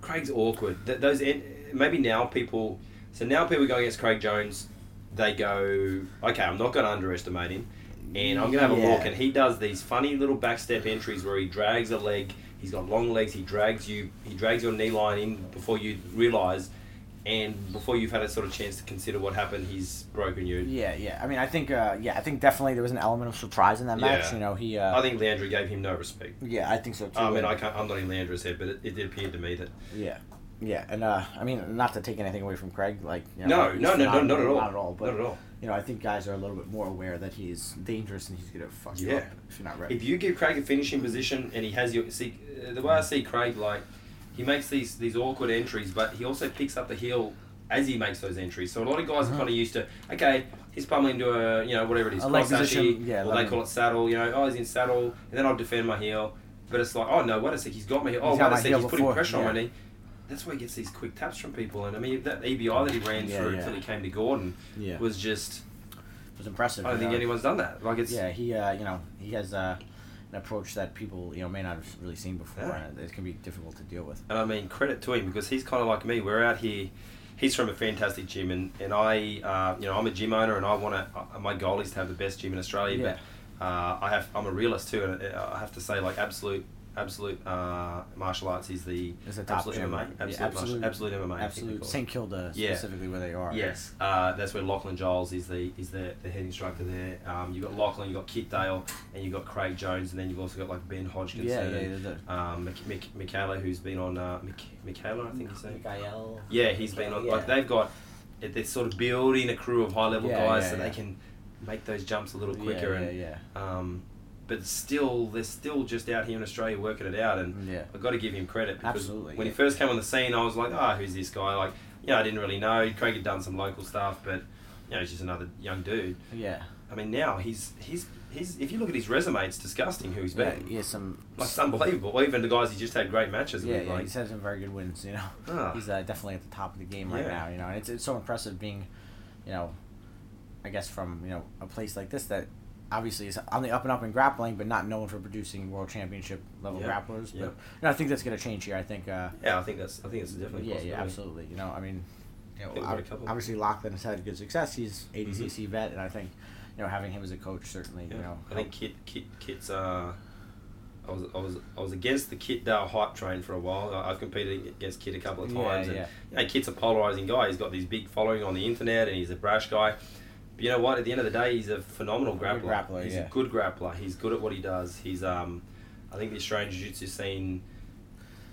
Craig's awkward. Th- those en- maybe now people. So now people go against Craig Jones. They go, okay, I'm not going to underestimate him, and I'm going to have a Yeah. look. And he does these funny little backstep entries where he drags a leg. He's got long legs. He drags you. He drags your knee line in before you realise, and before you've had a sort of chance to consider what happened, he's broken you. Yeah, yeah. I mean, I think, uh, yeah, I think definitely there was an element of surprise in that match. Yeah. You know, he. Uh, I think Leandro gave him no respect. yeah, I think so too. I mean, I can't, I'm not in Leandro's head, but it, it did appear to me that Yeah, yeah, and uh, I mean, not to take anything away from Craig, like you no, know, he's no, no, no, not at all, not at all. But not at all. you know, I think guys are a little bit more aware that he's dangerous and he's gonna fuck you up if you're not ready. If you give Craig a finishing position and he has your see uh, the way I see Craig like he makes these these awkward entries, but he also picks up the heel as he makes those entries. So a lot of guys Uh-huh. are kind of used to, okay, he's pummeling into a, you know, whatever it is, cross position, yeah, or they call it saddle, you know, oh, he's in saddle, and then I'll defend my heel. But it's like, oh, no, wait a sec, he's got my heel. Oh, He's wait a sec, he's putting before, pressure on my knee. That's where he gets these quick taps from people. And I mean, that EBI that he ran Yeah, through yeah. until he came to Gordon Yeah. was just, It was impressive. I don't think know. anyone's done that. Like, it's, Yeah, he uh, you know he has uh, an approach that people you know may not have really seen before, and it can be difficult to deal with. And I mean, credit to him because he's kind of like me. We're out here. He's from a fantastic gym, and, and I, uh, you know, I'm a gym owner, and I want to. Uh, my goal is to have the best gym in Australia. But uh, I have. I'm a realist too, and uh, I have to say, like, absolute, absolute uh, martial arts is the It's a top absolute gym. MMA. Yeah, Absolute, absolute- martial, absolute MMA. I Absolute. St Kilda Yeah. specifically where they are. Yes, uh, that's where Lachlan Giles is the is the, the head instructor there. Um, you've got Lachlan, you've got Kit Dale, and you've got Craig Jones, and then you've also got like Ben Hodgkinson Yeah, yeah, and the- the- um, Mik- Mik- Michaela, who's been on uh, Mik- Michaela, I think he's saying. Mikael. Yeah, he's been on. Like they've got, they're sort of building a crew of high level Yeah, guys yeah, so yeah. they can make those jumps a little quicker. yeah, and yeah. um, but still, they're still just out here in Australia working it out, and Yeah. I've got to give him credit because Absolutely, when yeah. he first came on the scene, I was like, ah, who's this guy? Like, yeah, I didn't really know. Craig had done some local stuff, but you know, he's just another young dude. Yeah. I mean, now he's he's he's if you look at his resume, it's disgusting who he's Yeah, been. he has some. Like, it's unbelievable. Even the guys he just had great matches Yeah, with. yeah, like, he's had some very good wins. You know, Ah. he's uh, definitely at the top of the game right Yeah. now. You know, and it's it's so impressive being, you know, I guess from you know a place like this that obviously is on the up and up in grappling, but not known for producing world championship level Yeah, grapplers. yeah. But you know, I think that's going to change here. I think. Uh, yeah, I think that's I think it's definitely yeah, yeah, absolutely. You know, I mean, you know, Yeah, we've got a ob- couple. obviously Lachlan has had good success. He's Mm-hmm. ADCC vet, and I think you know having him as a coach certainly Yeah. you know. I think. Kit Kit Kit's uh I was, I was I was against the Kit Dale hype train for a while. I've competed against Kit a couple of Yeah, times, and yeah. you know, Kit's a polarizing guy. He's got these big following on the internet, and he's a brash guy. You know what? At the end of the day, he's a phenomenal grappler. grappler, he's yeah. a good grappler. He's good at what he does. He's um, I think the Australian Jiu-Jitsu scene.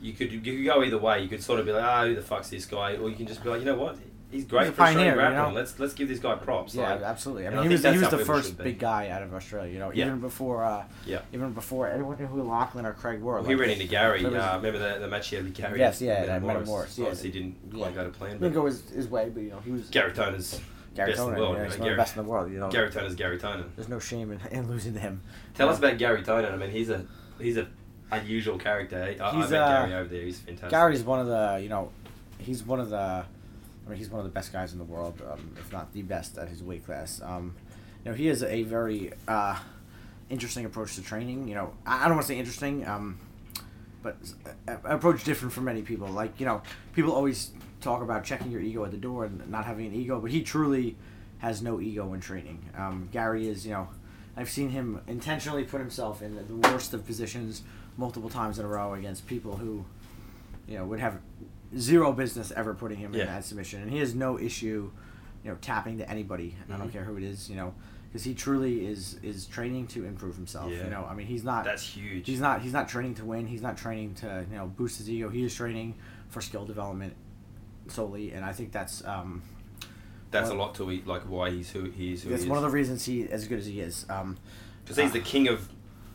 You could you could go either way. You could sort of be like, ah, who the fuck's this guy? Or you can just be like, you know what? He's great He's a for Australian pioneer, you grappling. know? Let's let's give this guy props. Yeah, like, absolutely. I mean, I he was he was the first big guy out of Australia. You know, Yeah. even before uh, Yeah. even before anyone knew who Lachlan or Craig were. Well, he ran into Gary. was- Uh, remember the, the match he had with Gary? Yes, yeah, Metamoris? Metamoris, yeah. Obviously didn't quite Yeah. go to plan, didn't go his, his way, but you know he was Garry Tonon's Gary best in the world. yeah, he's one of the best in the world. You know, Garry Tonon's Garry Tonon. there's no shame in, in losing to him. Tell us about Garry Tonon. I mean, he's a he's a unusual character. I, I met uh, Gary over there. He's fantastic. Gary's one of the you know, he's one of the, I mean he's one of the best guys in the world, um, if not the best at his weight class. Um, you know he has a very uh, interesting approach to training. You know I, I don't want to say interesting, um, but approach different from many people. Like you know people always talk about checking your ego at the door and not having an ego, but he truly has no ego in training. Um, Gary is you know. I've seen him intentionally put himself in the worst of positions multiple times in a row against people who, you know, would have zero business ever putting him Yeah. in that submission, and he has no issue, you know, tapping to anybody. I don't Mhm. care who it is, you know, because he truly is is training to improve himself. Yeah. You know, I mean, he's not That's huge. he's not he's not training to win. He's not training to you know boost his ego. He is training for skill development solely, and I think that's um, That's a lot to he, like why he's who he is. Who that's he one of the reasons he as good as he is. Um, Because he's uh, the king of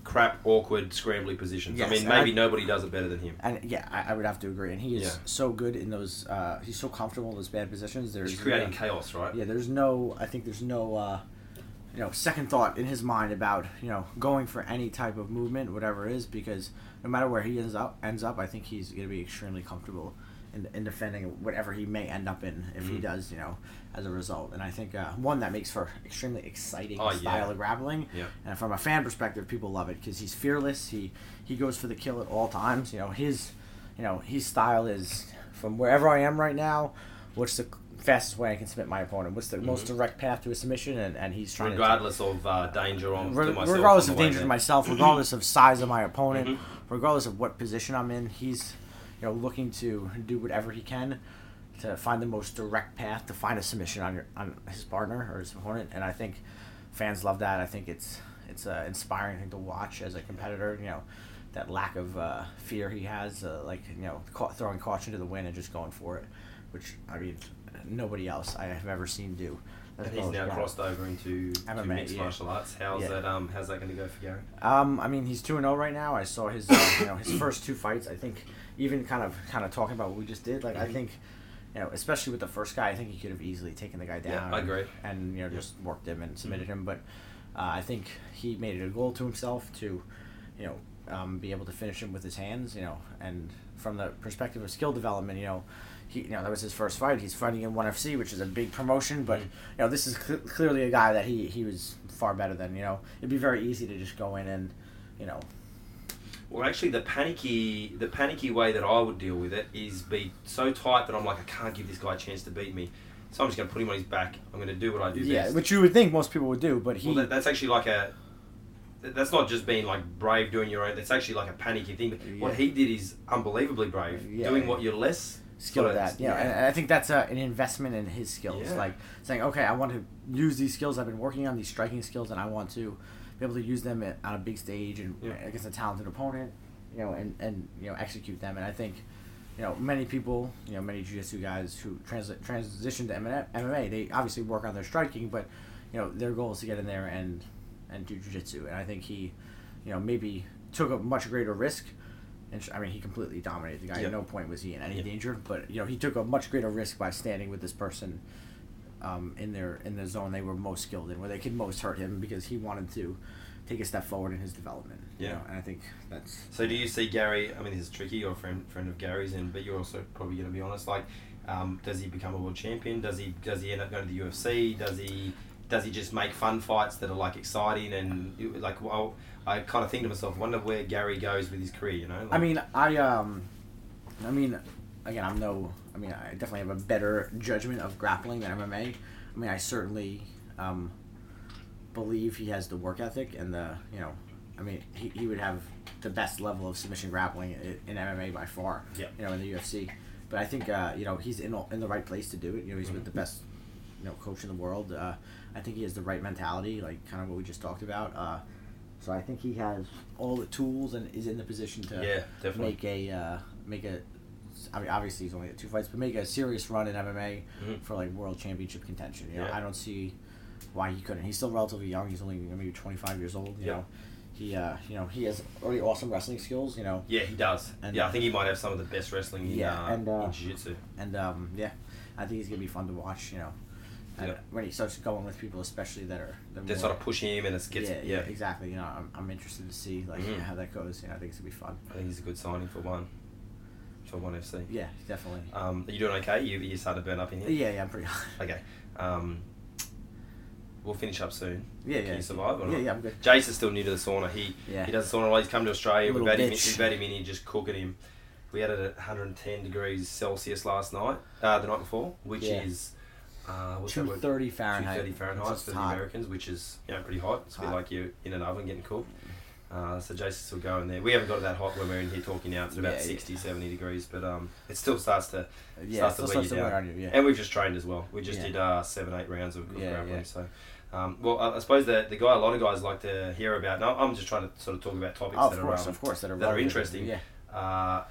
crap, awkward, scrambly positions. Yes, I mean, maybe I- nobody does it better than him. And yeah, I, I would have to agree. And he is Yeah. so good in those. Uh, he's so comfortable in those bad positions. There's He's creating no- chaos, right? Yeah, there's no. I think there's no. Uh, you know, second thought in his mind about you know going for any type of movement, whatever it is, because no matter where he ends up, ends up, I think he's going to be extremely comfortable in, in defending whatever he may end up in if he Mhm. does, you know, as a result. And I think uh, one that makes for extremely exciting Oh, style yeah. of grappling. Yeah. And from a fan perspective, people love it because he's fearless. He he goes for the kill at all times. You know his, you know his style is from wherever I am right now. What's the fastest way I can submit my opponent? What's the most direct path to a submission? And, and he's trying Regardless of uh, danger on to to myself. regardless of danger to myself, regardless of size of my opponent, Mhm. regardless of what position I'm in, he's you know looking to do whatever he can to find the most direct path to find a submission on your on his partner or his opponent. And I think fans love that. I think it's it's an inspiring thing to watch as a competitor. You know, that lack of uh, fear he has, uh, like you know, ca- throwing caution to the wind and just going for it, which I mean, nobody else I have ever seen do. And he's now crossed over into to MMA, mixed yeah. martial arts. How's Yeah. that? Um, how's that going to go for Gary? Um, I mean, he's two and zero right now. I saw his, uh, you know, his [COUGHS] first two fights. I think even kind of kind of talking about what we just did. Like I Mhm. think, you know, especially with the first guy, I think he could have easily taken the guy down. Yeah. I agree. And, you know, just worked him and submitted him. But uh, I think he made it a goal to himself to, you know, um, be able to finish him with his hands. You know, and from the perspective of skill development, you know. He, you know, that was his first fight. He's fighting in ONE FC, which is a big promotion. But Mhm. you know, this is cl- clearly a guy that he, he was far better than. You know, it'd be very easy to just go in and, you know, Well, actually, the panicky the panicky way that I would deal with it is be so tight that I'm like, I can't give this guy a chance to beat me. So I'm just going to put him on his back. I'm going to do what I do yeah, best. which you would think most people would do, but he well, that, that's actually like a. That's not just being like brave doing your own. That's actually like a panicky thing. But What he did is unbelievably brave. Yeah. Doing what you're less skilled at. Yeah, and and I think that's a, an investment in his skills. Yeah. Like saying, okay, I want to use these skills. I've been working on these striking skills, and I want to be able to use them at, on a big stage and Yeah. against a talented opponent. You know, and, and you know execute them. And I think, you know, many people, you know, many jiu-jitsu guys who transit transition to MMA, they obviously work on their striking, but you know, their goal is to get in there and and do jiu-jitsu. And I think he, you know, maybe took a much greater risk. And sh- I mean, he completely dominated the guy. Yeah. At no point was he in any Yeah. danger. But you know, he took a much greater risk by standing with this person um, in their in the zone they were most skilled in, where they could most hurt him because he wanted to take a step forward in his development. you Yeah. know, and I think that's So do you see Gary? I mean, this is tricky. You're a friend friend of Gary's, and but you're also probably going to be honest. Like, um, does he become a world champion? Does he does he end up going to the UFC? Does he does he just make fun fights that are like exciting and like? Well, I kind of think to myself, wonder where Gary goes with his career. You know? Like, I mean, I um, I mean, again, I'm no. I mean, I definitely have a better judgment of grappling than MMA. I mean, I certainly um, believe he has the work ethic and the you know, I mean, he, he would have the best level of submission grappling i- in MMA by far. Yeah. You know, in the UFC, but I think uh, you know he's in all- in the right place to do it. You know, he's with the best you know coach in the world. Uh, I think he has the right mentality, like kind of what we just talked about. Uh, so I think he has all the tools and is in the position to yeah, make a uh, make a. I mean, obviously he's only at two fights, but make a serious run in MMA Mhm. for like world championship contention. You know, Yeah. I don't see why he couldn't. He's still relatively young. He's only maybe twenty five years old. You Yeah. know, he uh, you know he has already awesome wrestling skills. You know, Yeah, he does. And- yeah, I think he might have some of the best wrestling in, Yeah, uh, and, uh, in jiu-jitsu. and um, yeah, I think he's gonna be fun to watch. You know, and Yeah. when he starts going with people, especially that are that more- sort of push him, and it's gets yeah, yeah. yeah, exactly. You know, I'm, I'm interested to see like Mhm. how that goes. You know, I think it's gonna be fun. I think he's a good signing for one, for one FC. Yeah, definitely. Um, are you doing okay? You you starting to burn up in here? yeah, yeah, I'm pretty. Hot. Okay. Um, we'll finish up soon. yeah, Can yeah. you survive or yeah, not? yeah, I'm good. Jace is still new to the sauna. He Yeah. he does the sauna. a lot. He's come to Australia. We've had, him, we've had him in here just cooking him. We had it at 110 degrees Celsius last night, uh, the night before, which Yeah. is uh, what's that word? thirty Fahrenheit. 230 Fahrenheit for the. Americans, which is you know pretty hot. It's a bit Hot. like you're in an oven getting cooked. Uh, so Jason's still going there. We haven't got it that hot when we're in here talking now. It's about Yeah, yeah. 60, 70 degrees, but um, it still starts to Yeah, starts to wear you down. you. Yeah. and we've just trained as well. We just Yeah. did uh, seven, eight rounds of, Yeah, grappling. yeah. So, um, well, I, I suppose the the guy a lot of guys like to hear about. No, I'm just trying to sort of talk about topics Oh, that course, are um, of course, that are, that are interesting. Yeah, uh,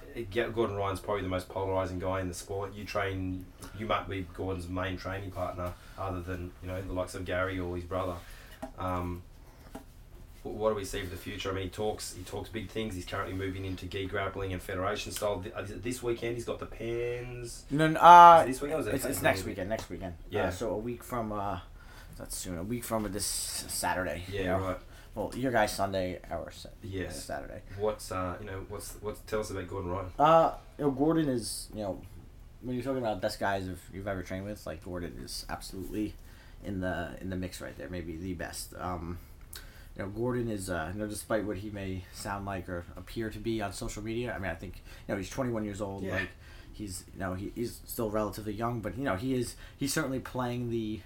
Gordon Ryan's probably the most polarizing guy in the sport. You train, you might be Gordon's main training partner, other than you know the likes of Gary or his brother. Um, what do we see for the future? I mean, he talks he talks big things. He's currently moving into gi grappling and federation style. This weekend, he's got the Pans. no, no, uh, this weekend? Or is it it's, it's next weekend. Next weekend. Yeah. Uh, so a week from uh, that's soon. A week from this Saturday. Yeah, right. Well, your guys Sunday, our. Saturday. What's uh, you know, what's what's tell us about Gordon Ryan? Uh, you know, Gordon is you know, when you're talking about best guys if you've ever trained with, like Gordon is absolutely in the in the mix right there, maybe the best. Um, you know, Gordon is uh, you know, despite what he may sound like or appear to be on social media. I mean, I think you know he's 21 years old. Yeah. Like he's you know he, he's still relatively young, but you know he is he's certainly playing the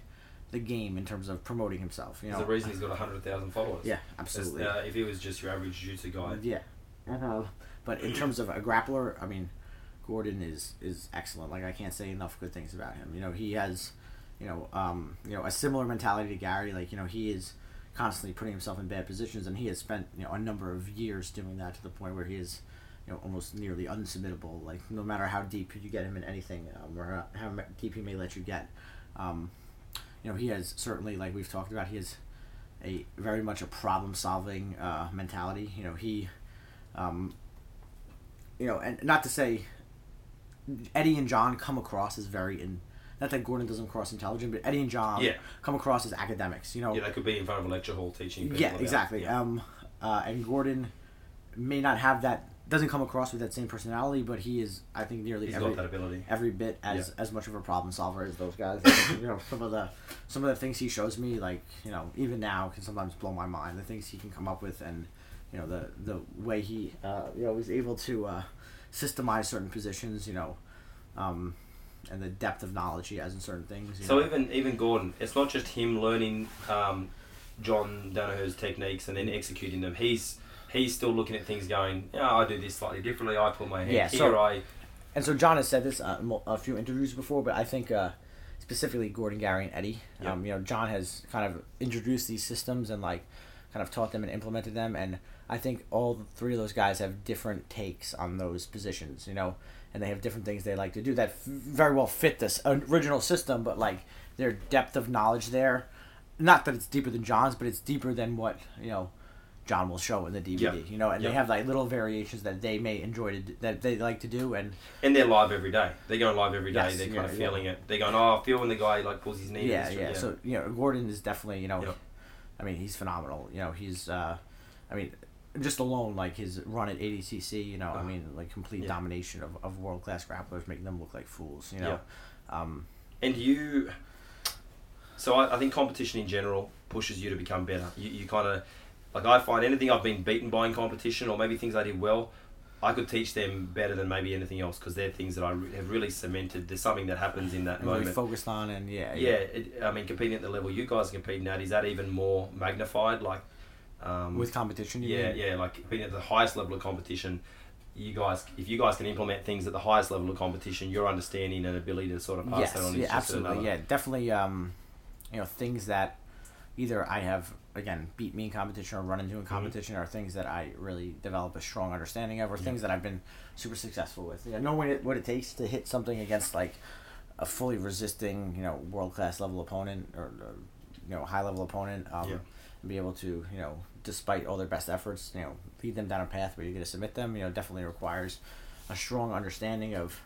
the game in terms of promoting himself. You know, a reason he's got hundred thousand followers. yeah, absolutely. Uh, if he was just your average jiu-jitsu guy, Yeah, and uh, but in terms of a grappler, I mean, Gordon is is excellent. Like I can't say enough good things about him. You know, he has, you know, um, you know, a similar mentality to Gary. Like you know, he is constantly putting himself in bad positions, and he has spent you know a number of years doing that to the point where he is. You know, almost nearly unsubmittable. Like no matter how deep you get him in anything, um, or how, deep he may let you get, um, you know, he has certainly, like we've talked about, he has a very much a problem solving uh, mentality. You know, he, um, you know, and not to say Eddie and John come across as very in. Not that Gordon doesn't cross intelligent, but Eddie and John Yeah. come across as academics. You know, Yeah, they could be in front of a lecture hall teaching. Yeah, exactly. yeah. Um, uh, and Gordon may not have that. Doesn't come across with that same personality, but he is. I think nearly He's every got that ability. every bit as Yeah. as much of a problem solver as those guys. you know, some of the some of the things he shows me, like you know, even now can sometimes blow my mind. The things he can come up with, and you know, the the way he uh, you know is able to uh, systemize certain positions. You know, um, and the depth of knowledge he has in certain things. So know. even even Gordon, it's not just him learning um, John Danaher's techniques and then executing them. He's he's still looking at things, going, "Yeah, I do this slightly differently. I put my hand Yeah, here. so- I And so John has said this uh, a few interviews before, but I think uh, specifically Gordon, Gary, and Eddie. Yeah. Um, you know, John has kind of introduced these systems and like kind of taught them and implemented them, and I think all three of those guys have different takes on those positions. You know, and they have different things they like to do that very well fit this original system, but like their depth of knowledge there. Not that it's deeper than John's, but it's deeper than what you know. John will show in the DVD, Yeah. you know, and Yeah. they have like little variations that they may enjoy to do, that they like to do, and and they're live every day. They're going live every day. Yes, they're kind yeah, of yeah. feeling it. They're going, "Oh, I feel when the guy like pulls his knee." yeah, the yeah, So you know, Gordon is definitely you know, Yeah. I mean, he's phenomenal. You know, he's, uh, I mean, just alone like his run at ADCC. You know, I Uh, mean, like complete yeah. domination of, of world class grapplers, making them look like fools. You know, um, And you, so I, I think competition in general pushes you to become better. You, you kind of, like I find anything I've been beaten by in competition or maybe things I did well, I could teach them better than maybe anything else because they're things that I re- have really cemented. There's something that happens in that and really moment. focused on and yeah, yeah, it, I mean, competing at the level you guys are competing at, is that even more magnified? Like, um, with competition. You yeah, mean? yeah, like being at the highest level of competition, you guys, if you guys can implement things at the highest level of competition, your understanding and ability to sort of pass yes, that on yeah, absolutely, yeah, definitely. Um, you know, things that either I have again beat me in competition or run into Mm-hmm. in competition are things that I really develop a strong understanding of, or things that I've been super successful with. You know, knowing what it, what it takes to hit something against like a fully resisting, you know, world class level opponent or, or you know high level opponent. Um, Yeah. Be able to, you know, despite all their best efforts, you know, lead them down a path where you're going to submit them. You know, definitely requires a strong understanding of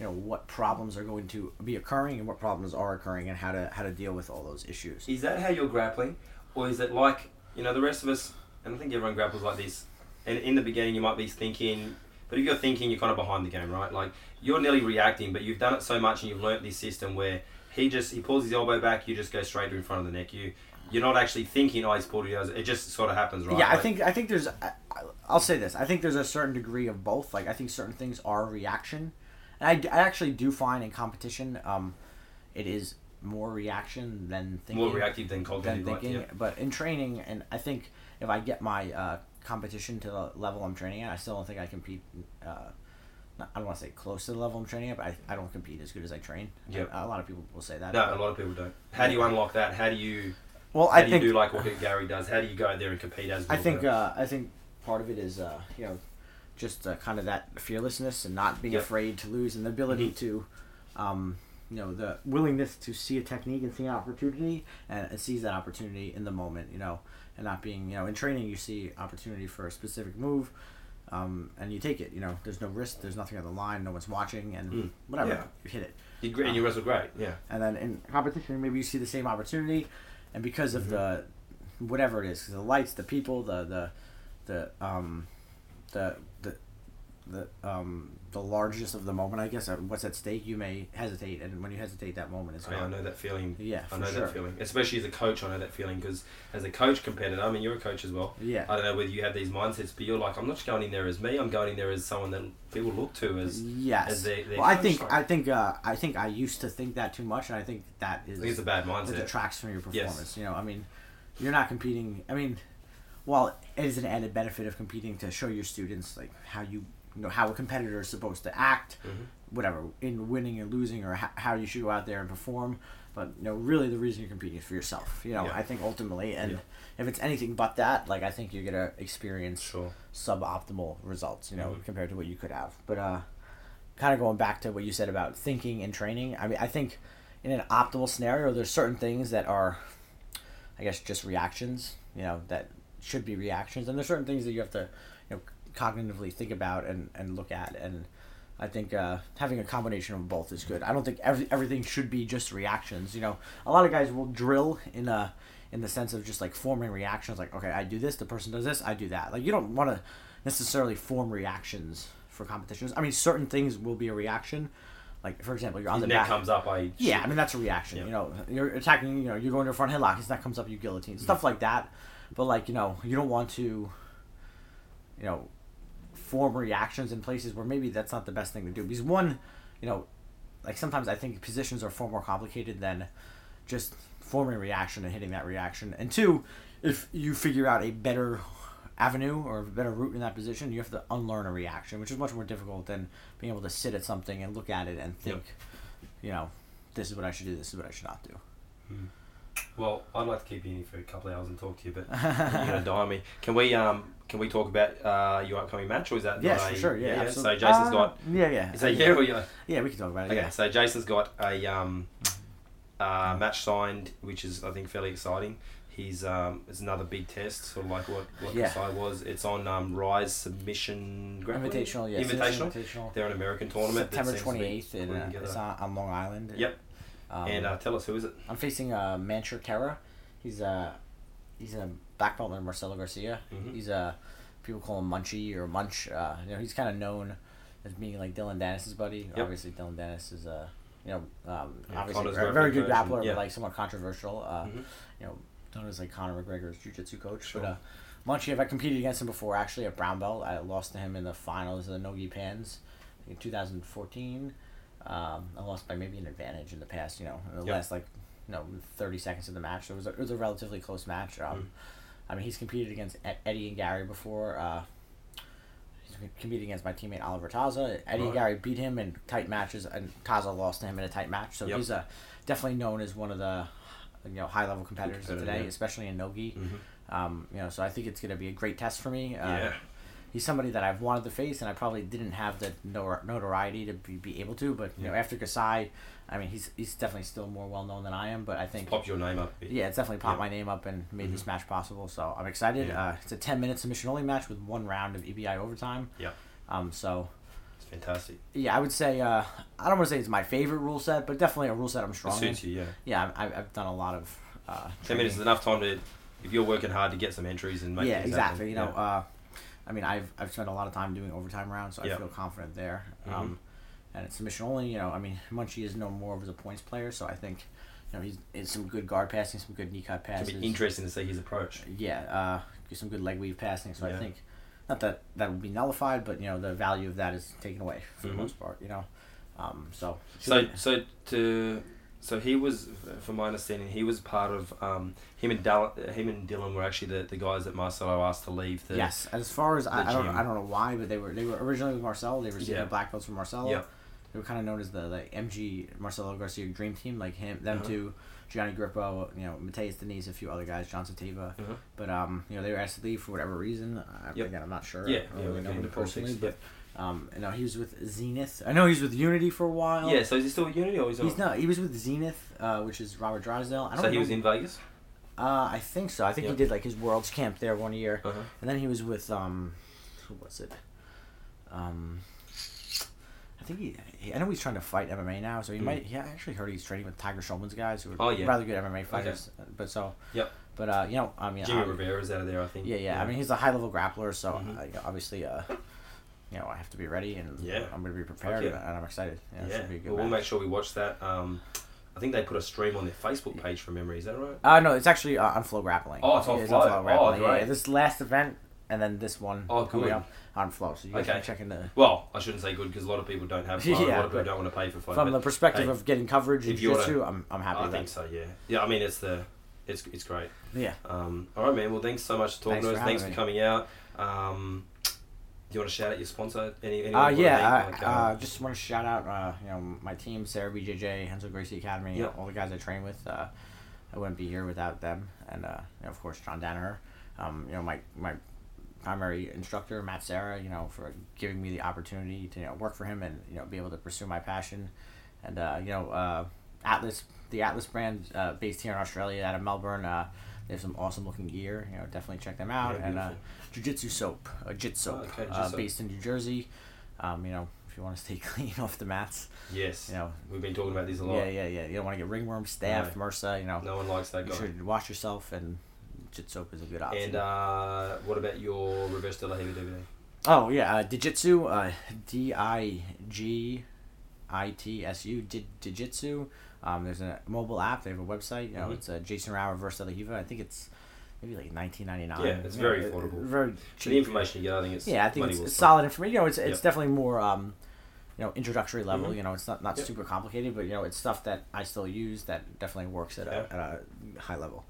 you know what problems are going to be occurring and what problems are occurring and how to how to deal with all those issues. Is that how you're grappling, or is it like you know the rest of us? And I think everyone grapples like this. And in the beginning, you might be thinking, but if you're thinking, you're kind of behind the game, right? Like you're nearly reacting, but you've done it so much and you've learnt this system where he just he pulls his elbow back, you just go straight in front of the neck. You you're not actually thinking, oh, he's pulled it. Just sort of happens, right? Yeah, I Like- think I think there's I, I- I'll say this. I think there's a certain degree of both. Like I think certain things are reaction, and I, I actually do find in competition, um, it is more reaction than thinking. more reactive than than cognitive. like, thinking. yeah. But in training, and I think if I get my uh, competition to the level I'm training at, I still don't think I compete. Uh, I don't want to say close to the level I'm training at, but I, I don't compete as good as I train. Yep. And A lot of people will say that. No, a lot of people don't. How do you unlock that? How do you Well, how I do think you do like what Gary does? How do you go out there and compete as? I good think uh, I think part of it is uh, you know just uh, kind of that fearlessness and not being Yep. afraid to lose and the ability Mhm. to um, you know the willingness to see a technique and see an opportunity and, and seize that opportunity in the moment you know and not being you know in training you see opportunity for a specific move um, and you take it you know there's no risk there's nothing on the line no one's watching and Mm. whatever Yeah. you hit it you, gr- and you wrestle great. Yeah. and then in competition maybe you see the same opportunity and because of Mhm. the whatever it is the lights the people the the the um the the the um the largest of the moment i guess uh, what's at stake you may hesitate and when you hesitate that moment is I, I know that feeling. yeah I know sure that feeling, especially as a coach. I know that feeling because as a coach competitor, I mean, you're a coach as well. yeah I don't know whether you have these mindsets, but you're like, I'm not just going in there as me. I'm going in there as someone that people look to as. yes as their- their well i think like- i think uh i think i used to think that too much and i think that is I think it's a bad mindset. it detracts from your performance. Yes. performance. You know, I mean, you're not competing. I mean, while it is an added benefit of competing to show your students like how you, you know, how a competitor is supposed to act, Mhm. whatever, in winning or losing, or how, how you should go out there and perform. But you know, really, the reason you're competing is for yourself. You know, Yeah. I think ultimately, and Yeah. if it's anything but that, like I think you're gonna experience Sure. suboptimal results, you know, Mhm. compared to what you could have. But uh, kind of going back to what you said about thinking and training, I mean, I think in an optimal scenario, there's certain things that are, I guess, just reactions, you know, that should be reactions, and there's certain things that you have to, cognitively think about and, and look at, and I think uh, having a combination of both is good. I don't think every, everything should be just reactions. You know, a lot of guys will drill in a in the sense of just like forming reactions. Like, okay, I do this, the person does this, I do that. Like, you don't want to necessarily form reactions for competitions. I mean, certain things will be a reaction. Like, for example, you're on the neck back. comes up. I Yeah, I mean that's a reaction. Yeah. You know, you're attacking. You know, you're going to a front headlock. His neck comes up, you guillotine, stuff like that. But like you know, you don't want to, you know, form reactions in places where maybe that's not the best thing to do. Because one, you know, like sometimes I think positions are far more complicated than just forming a reaction and hitting that reaction. And two, if you figure out a better avenue or a better route in that position, you have to unlearn a reaction, which is much more difficult than being able to sit at something and look at it and think, you know, this is what I should do, this is what I should not do. Well, I'd like to keep you in for a couple of hours and talk to you, but [LAUGHS] you're gonna die on me. Can we um can we talk about uh your upcoming match or is that Yes, not for a, sure. Yeah, So absolutely. Jason's Uh, got Yeah, yeah. is that yeah or yeah? Yeah, we can talk about it. Okay, Yeah. so Jason's got a um uh match signed, which is I think fairly exciting. He's um it's another big test, sort of like what what Yeah. Kasai was. It's on um Rise Submission Grappling? Invitational, yes. Invitational. Invitational. They're an American tournament. September seems to be twenty eighth, and uh, it's on, on Long Island. Yep. Um, and uh, tell us who is it? I'm facing uh, Mansher Khera. He's a he's a belt in Marcelo Garcia. Mhm. He's a people call him Munchie or Munch. Uh, you know, he's kind of known as being like Dillon Danis's buddy. Yep. Obviously, Dillon Danis is a you know um, Yeah, obviously a very good grappler, yeah. but like somewhat controversial. Uh, Mhm. You know, known as like Conor McGregor's jiu-jitsu coach. Sure. But uh, Munchie, I competed against him before actually at brown belt. I lost to him in the finals of the Nogi Pans in 2014. Um, I lost by maybe an advantage in the past, you know, in the Yep. last like, you know, 30 seconds of the match. So it was a, it was a relatively close match. Um, Mm. I mean, he's competed against Eddie and Gary before. Uh, he's competed against my teammate Oliver Taza. Eddie and Gary beat him in tight matches, and Taza lost to him in a tight match. So Yep. he's uh, definitely known as one of the you know high level competitors of today, yeah. especially in Nogi. Mhm. Um, you know, so I think it's going to be a great test for me. Uh, Yeah. He's somebody that I've wanted to face, and I probably didn't have the notoriety to be, be able to. But you know, after Kasai, I mean, he's he's definitely still more well known than I am. But I think Popped your name up yeah, it's definitely popped Yeah. my name up and made this Mhm. match possible. So I'm excited. Yeah. Uh, it's a 10 minute submission only match with one round of EBI overtime. Yeah. Um, so It's fantastic. yeah, I would say uh, I don't want to say it's my favorite rule set, but definitely a rule set I'm It strong in. suits you, yeah. Yeah, I've, I've done a lot of. Uh, Ten minutes is enough time to, if you're working hard to get some entries and make yeah, exactly. happen. You know, uh, I mean, I've I've spent a lot of time doing overtime rounds, so Yeah. I feel confident there. Mhm. Um, and it's submission only. You know, I mean, Munchie is no more of a points player, so I think, you know, he's it's some good guard passing, some good knee cut It's passes. gonna be interesting to see his approach. Yeah, uh, some good leg weave passing. So I think, not that that would be nullified, but you know, the value of that is taken away for Mhm. the most part. You know, um, so So, so to, so he was, from my understanding, he was part of um, him and Dal- him and Dillon were actually the, the guys that Marcelo asked to leave. The, yes, as far as I, I don't. I don't know why, but they were they were originally with Marcel. They received Yeah. the black belts from Marcelo. Yeah. They were kind of known as the, the MG Marcelo Garcia Dream Team, like him, them Uh-huh. two, Gianni Grippo, you know, Matheus Diniz, a few other guys, Jon Satava. Uh-huh. But um, you know, they were asked to leave for whatever reason. I, Yep. Again, I'm not sure. Yeah, I don't yeah, really know him personally, but um, know, he was with Zenith. I know he was with Unity for a while. Yeah. So is he still with Unity or is he? He's not. He was with Zenith, uh, which is Robert Drysdale. I don't So he was in Vegas. Uh, I think so. I think Yeah. he did like his Worlds camp there one year, Uh-huh. and then he was with um, who was it? Um, think he, he. I know he's trying to fight MMA now, so he Mm. might. Yeah, I actually heard he's training with Tiger Schulmann's guys who are Oh, yeah. rather good MMA fighters. But so. Yep. But uh, you know, I mean, Jimmy Rivera's out of there, I think. yeah, yeah, I mean, he's a high level grappler, so Mhm. uh, you know, obviously, uh, you know, I have to be ready, and Yeah. I'm going to be prepared, yeah. and I'm excited. Yeah, yeah. be a good Well, we'll make sure we watch that. Um, I think they put a stream on their Facebook page from memory. Is that right? Uh, no, it's actually uh, on Flow Grappling. Oh, it's on Yeah, Flow. Oh, Grappling. yeah, great. yeah, this last event and then this one Oh, coming good. up on Flow. So you guys Okay. can check in the Well, I shouldn't say good because a lot of people don't have. [LAUGHS] Flow. a lot of people don't want to pay for Flow. from the perspective hey, of getting coverage in if you wanna- jiu-jitsu, I'm, I'm happy I with think that. so. Yeah. Yeah. I mean, it's the, it's it's great. Yeah. Um, all right, man. Well, thanks so much for talking Thanks to us. Thanks for coming out. Um, do you want to shout out your sponsor? Any? Uh, yeah? I Like, uh, um, just want to shout out, uh, you know, my team, Serra BJJ, Renzo Gracie Academy, Yep. all the guys I train with. Uh, I wouldn't be here without them, and uh, you know, of course, John Danaher. Um, you know, my my primary instructor, Matt Serra. You know, for giving me the opportunity to you know work for him and you know be able to pursue my passion, and uh, you know, uh, Atlas, the Atlas brand, uh, based here in Australia, out of Melbourne. Uh, they have some awesome looking gear. You know, definitely check them out. Yeah, and uh. Jiu Jitsu Soap, a Jit Soap, okay, uh, based in New Jersey. Um, you know, if you want to stay [LAUGHS] clean off the mats. Yes. You know, We've been talking about these a lot. yeah, yeah, yeah. You don't want to get ringworm, staph, MRSA. You know, No one likes that you guy. should wash yourself, and jit soap is a good option. And uh, what about your reverse la Riva DVD? oh yeah, uh, Digitsu, uh, D I G I T S U, Digitsu. Um, there's a mobile app. They have a website. You know, Mhm. it's a Jason Rau reverse la Riva. I think it's maybe like nineteen ninety nine. Yeah, it's very affordable. Very cheap. the information you get, I think it's Yeah, I think money it's, it's solid information. You know, it's it's Yep. definitely more um, you know, introductory level. Mhm. You know, it's not not Yep. super complicated, but you know, it's stuff that I still use that definitely works at, Yeah. a, at a high level.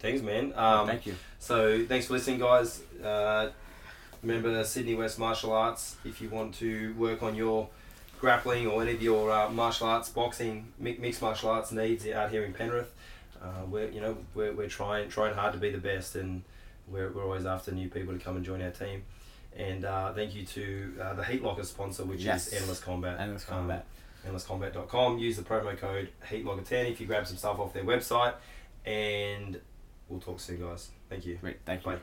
Thanks, man. Um, Thank you. So thanks for listening, guys. Uh, remember Sydney West Martial Arts. If you want to work on your grappling or any of your uh, martial arts, boxing, mi- mixed martial arts needs out here in Penrith, uh, we're you know we're, we're trying trying hard to be the best, and we're, we're always after new people to come and join our team. And uh, thank you to uh, the Heat Locker sponsor, which Yes. is Endless Combat. Endless Um, Combat. endlesscombat.com. Use the promo code HeatLocker10 if you grab some stuff off their website. And we'll talk soon, guys. Thank you. Great. Thank you.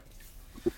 Bye.